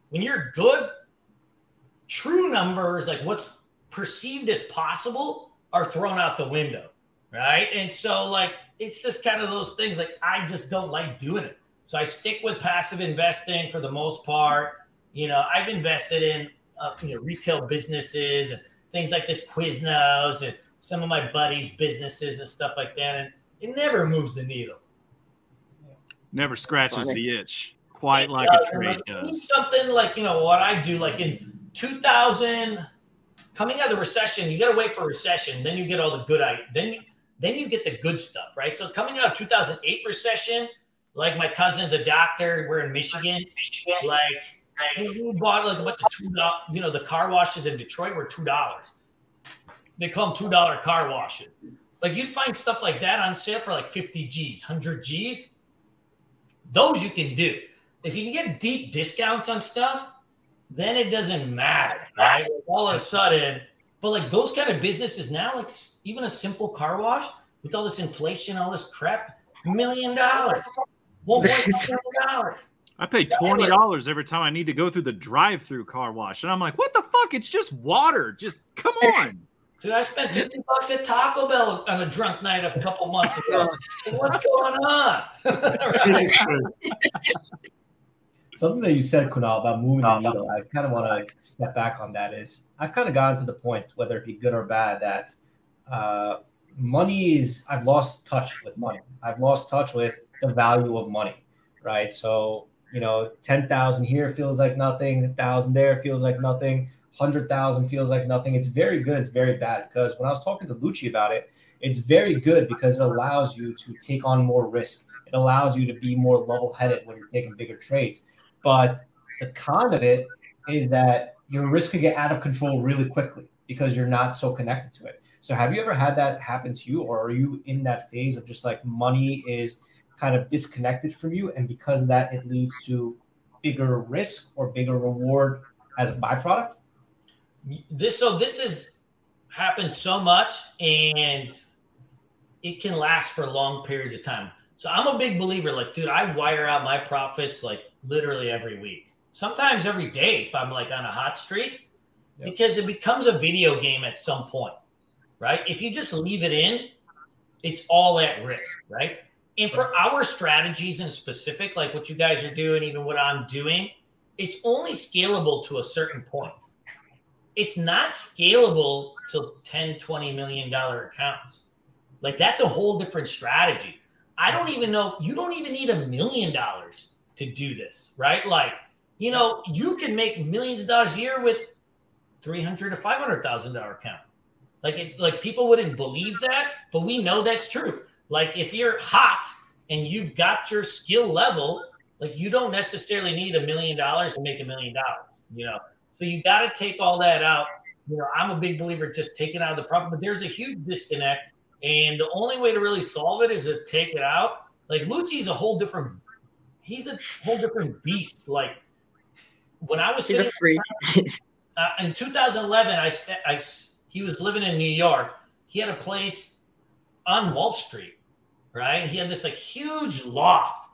when you're good, true numbers, like what's perceived as possible, are thrown out the window, right? And so, like, it's just kind of those things. Like, I just don't like doing it. So I stick with passive investing for the most part. You know, I've invested in uh, you know retail businesses and things like this Quiznos and some of my buddies' businesses and stuff like that, and it never moves the needle.
Never scratches the itch quite it like does. a trade does.
Something like you know what I do, like in 2000, coming out of the recession, you got to wait for a recession, then you get all the good. Then you, then you get the good stuff, right? So coming out of 2008 recession, like my cousin's a doctor. We're in Michigan. Like we bought like what the two dollars, you know, the car washes in Detroit were two dollars. They call them two dollar car washes. Like you'd find stuff like that on sale for like 50 G's, 100 G's. Those you can do. If you can get deep discounts on stuff, then it doesn't matter, right? All of a sudden, but like those kind of businesses now, like even a simple car wash with all this inflation, all this crap, million dollars, one point million dollars.
I pay twenty dollars every time I need to go through the drive-through car wash, and I'm like, "What the fuck? It's just water. Just come on."
Dude, I spent 50 bucks at Taco Bell on a drunk night a couple months ago. What's going on?
Something that you said, Kunal, about moving the needle, I kind of want to step back on that is I've kind of gotten to the point, whether it be good or bad, that uh, money is, I've lost touch with money. I've lost touch with the value of money, right? So, you know, 10,000 here feels like nothing, 1,000 there feels like nothing hundred thousand feels like nothing. It's very good. It's very bad because when I was talking to Lucci about it, it's very good because it allows you to take on more risk. It allows you to be more level-headed when you're taking bigger trades. But the con of it is that your risk could get out of control really quickly because you're not so connected to it. So have you ever had that happen to you, or are you in that phase of just like money is kind of disconnected from you, and because that it leads to bigger risk or bigger reward as a byproduct?
this so this has happened so much and it can last for long periods of time. So I'm a big believer, like, dude, I wire out my profits like literally every week, sometimes every day if I'm like on a hot streak, yep. because it becomes a video game at some point, right? If you just leave it in, it's all at risk, right? And for our strategies in specific, like what you guys are doing, even what I'm doing, it's only scalable to a certain point. It's not scalable to 10, 20 million dollar accounts. Like that's a whole different strategy. I don't even know, you don't even need a million dollars to do this, right? Like, you know, you can make millions of dollars a year with 300 to 500,000 dollar account. Like it, like people wouldn't believe that, but we know that's true. Like if you're hot and you've got your skill level, like you don't necessarily need a million dollars to make a million dollars, you know. So you got to take all that out. You know, I'm a big believer just taking out of the problem, but there's a huge disconnect, and the only way to really solve it is to take it out. Like Lucci's a whole different. He's a whole different beast. Like when I was
he's a freak.
uh, in 2011, I, I he was living in New York. He had a place on Wall Street, right? He had this like huge loft,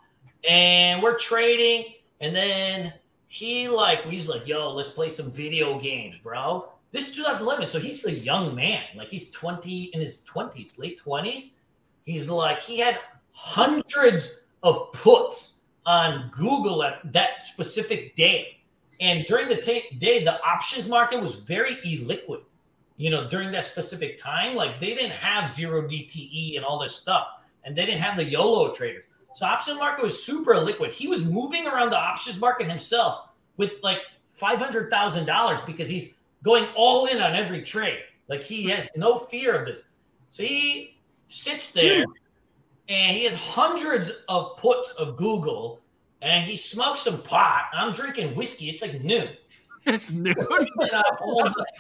and we're trading, and then he like he's like, "Yo, let's play some video games, bro." This is 2011, so he's a young man, like he's 20 in his 20s, late 20s. He's like he had hundreds of puts on Google at that specific day. And during the t- day, the options market was very illiquid you know, during that specific time, like they didn't have zero DTE and all this stuff, and they didn't have the YOLO traders. So option market was super liquid. He was moving around the options market himself with like five hundred thousand dollars because he's going all in on every trade. Like he has no fear of this. So he sits there and he has hundreds of puts of Google and he smokes some pot. I'm drinking whiskey. It's like noon.
It's noon.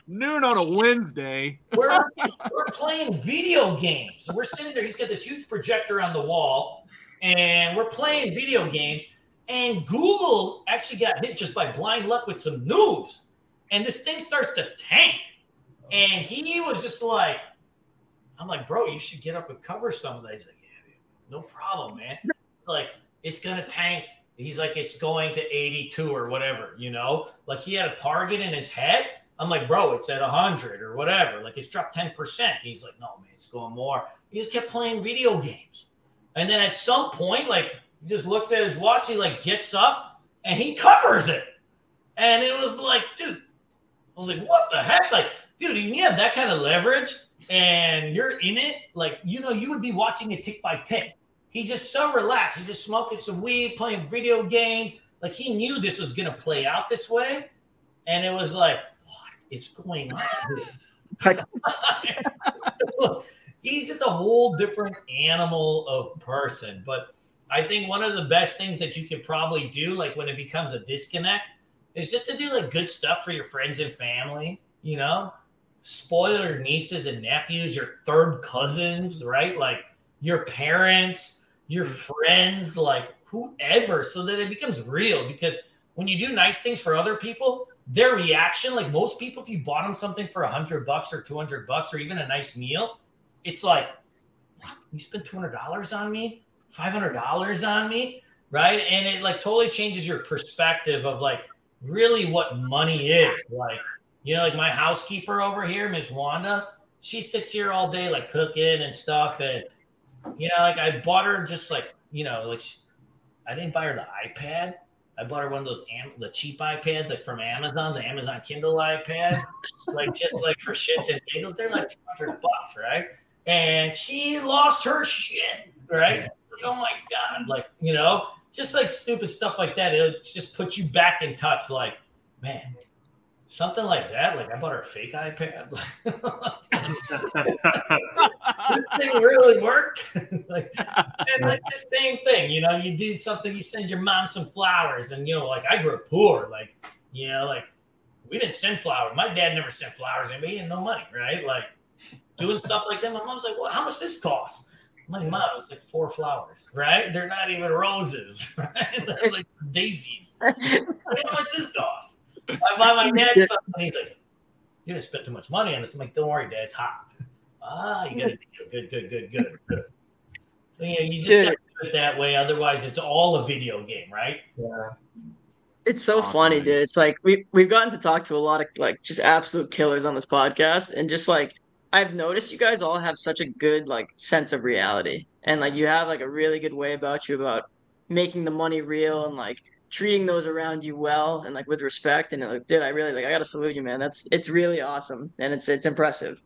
noon on a Wednesday.
we're, we're playing video games. We're sitting there. He's got this huge projector on the wall, and we're playing video games. And Google actually got hit just by blind luck with some news. And this thing starts to tank. And he was just like, I'm like, bro, you should get up and cover some of that. He's like, yeah, no problem, man. It's like, it's going to tank He's like, it's going to 82 or whatever, you know? Like he had a target in his head. I'm like, bro, it's at 100 or whatever. Like it's dropped 10%. He's like, no, man, it's going more. He just kept playing video games. And then at some point, like, he just looks at his watch, he like gets up and he covers it. And it was like, dude, I was like, what the heck? Like, dude, you have that kind of leverage and you're in it, like, you know, you would be watching it tick by tick he's just so relaxed. He's just smoking some weed, playing video games. Like he knew this was to play out this way. And it was like, what is going on? he's just a whole different animal of person. But I think one of the best things that you can probably do, like when it becomes a disconnect, is just to do like good stuff for your friends and family, you know? Spoil your nieces and nephews, your third cousins, right? Like your parents your hmm. friends, like whoever, so that it becomes real. Because when you do nice things for other people, their reaction, like most people, if you bought them something for a hundred bucks or two hundred bucks or even a nice meal, it's like, what? You spent two hundred dollars on me, five hundred dollars on me, right? And it like totally changes your perspective of like really what money is. Like, you know, like my housekeeper over here, Miss Wanda, she sits here all day like cooking and stuff, and you know, like I bought her just like you know, like she, I didn't buy her the iPad. I bought her one of those Am- the cheap iPads like from Amazon, the Amazon Kindle iPad, like just like for shits and giggles. They're like two hundred bucks, right? And she lost her shit, right? Oh my god, like you know, just like stupid stuff like that. It'll just put you back in touch. Like, man, something like that. Like I bought her a fake iPad. this thing really worked. like, and like the same thing, you know, you do something, you send your mom some flowers, and you know, like I grew up poor, like you know, like we didn't send flowers. My dad never sent flowers, and we had no money, right? Like doing stuff like that. My mom's like, "Well, how much this cost?" My mom was like four flowers, right? They're not even roses, right? They're like daisies. how much this cost? I buy my dad something. He's like, "You didn't spend too much money on this." I'm like, "Don't worry, Dad. It's hot." Ah, you got to good, good, good, good, good. So yeah, you just got to do it that way. Otherwise, it's all a video game, right?
Yeah.
It's so awesome. funny, dude. It's like we we've gotten to talk to a lot of like just absolute killers on this podcast, and just like I've noticed you guys all have such a good like sense of reality, and like you have like a really good way about you about making the money real and like treating those around you well and like with respect and like, dude, I really like I gotta salute you, man. That's it's really awesome and it's it's impressive.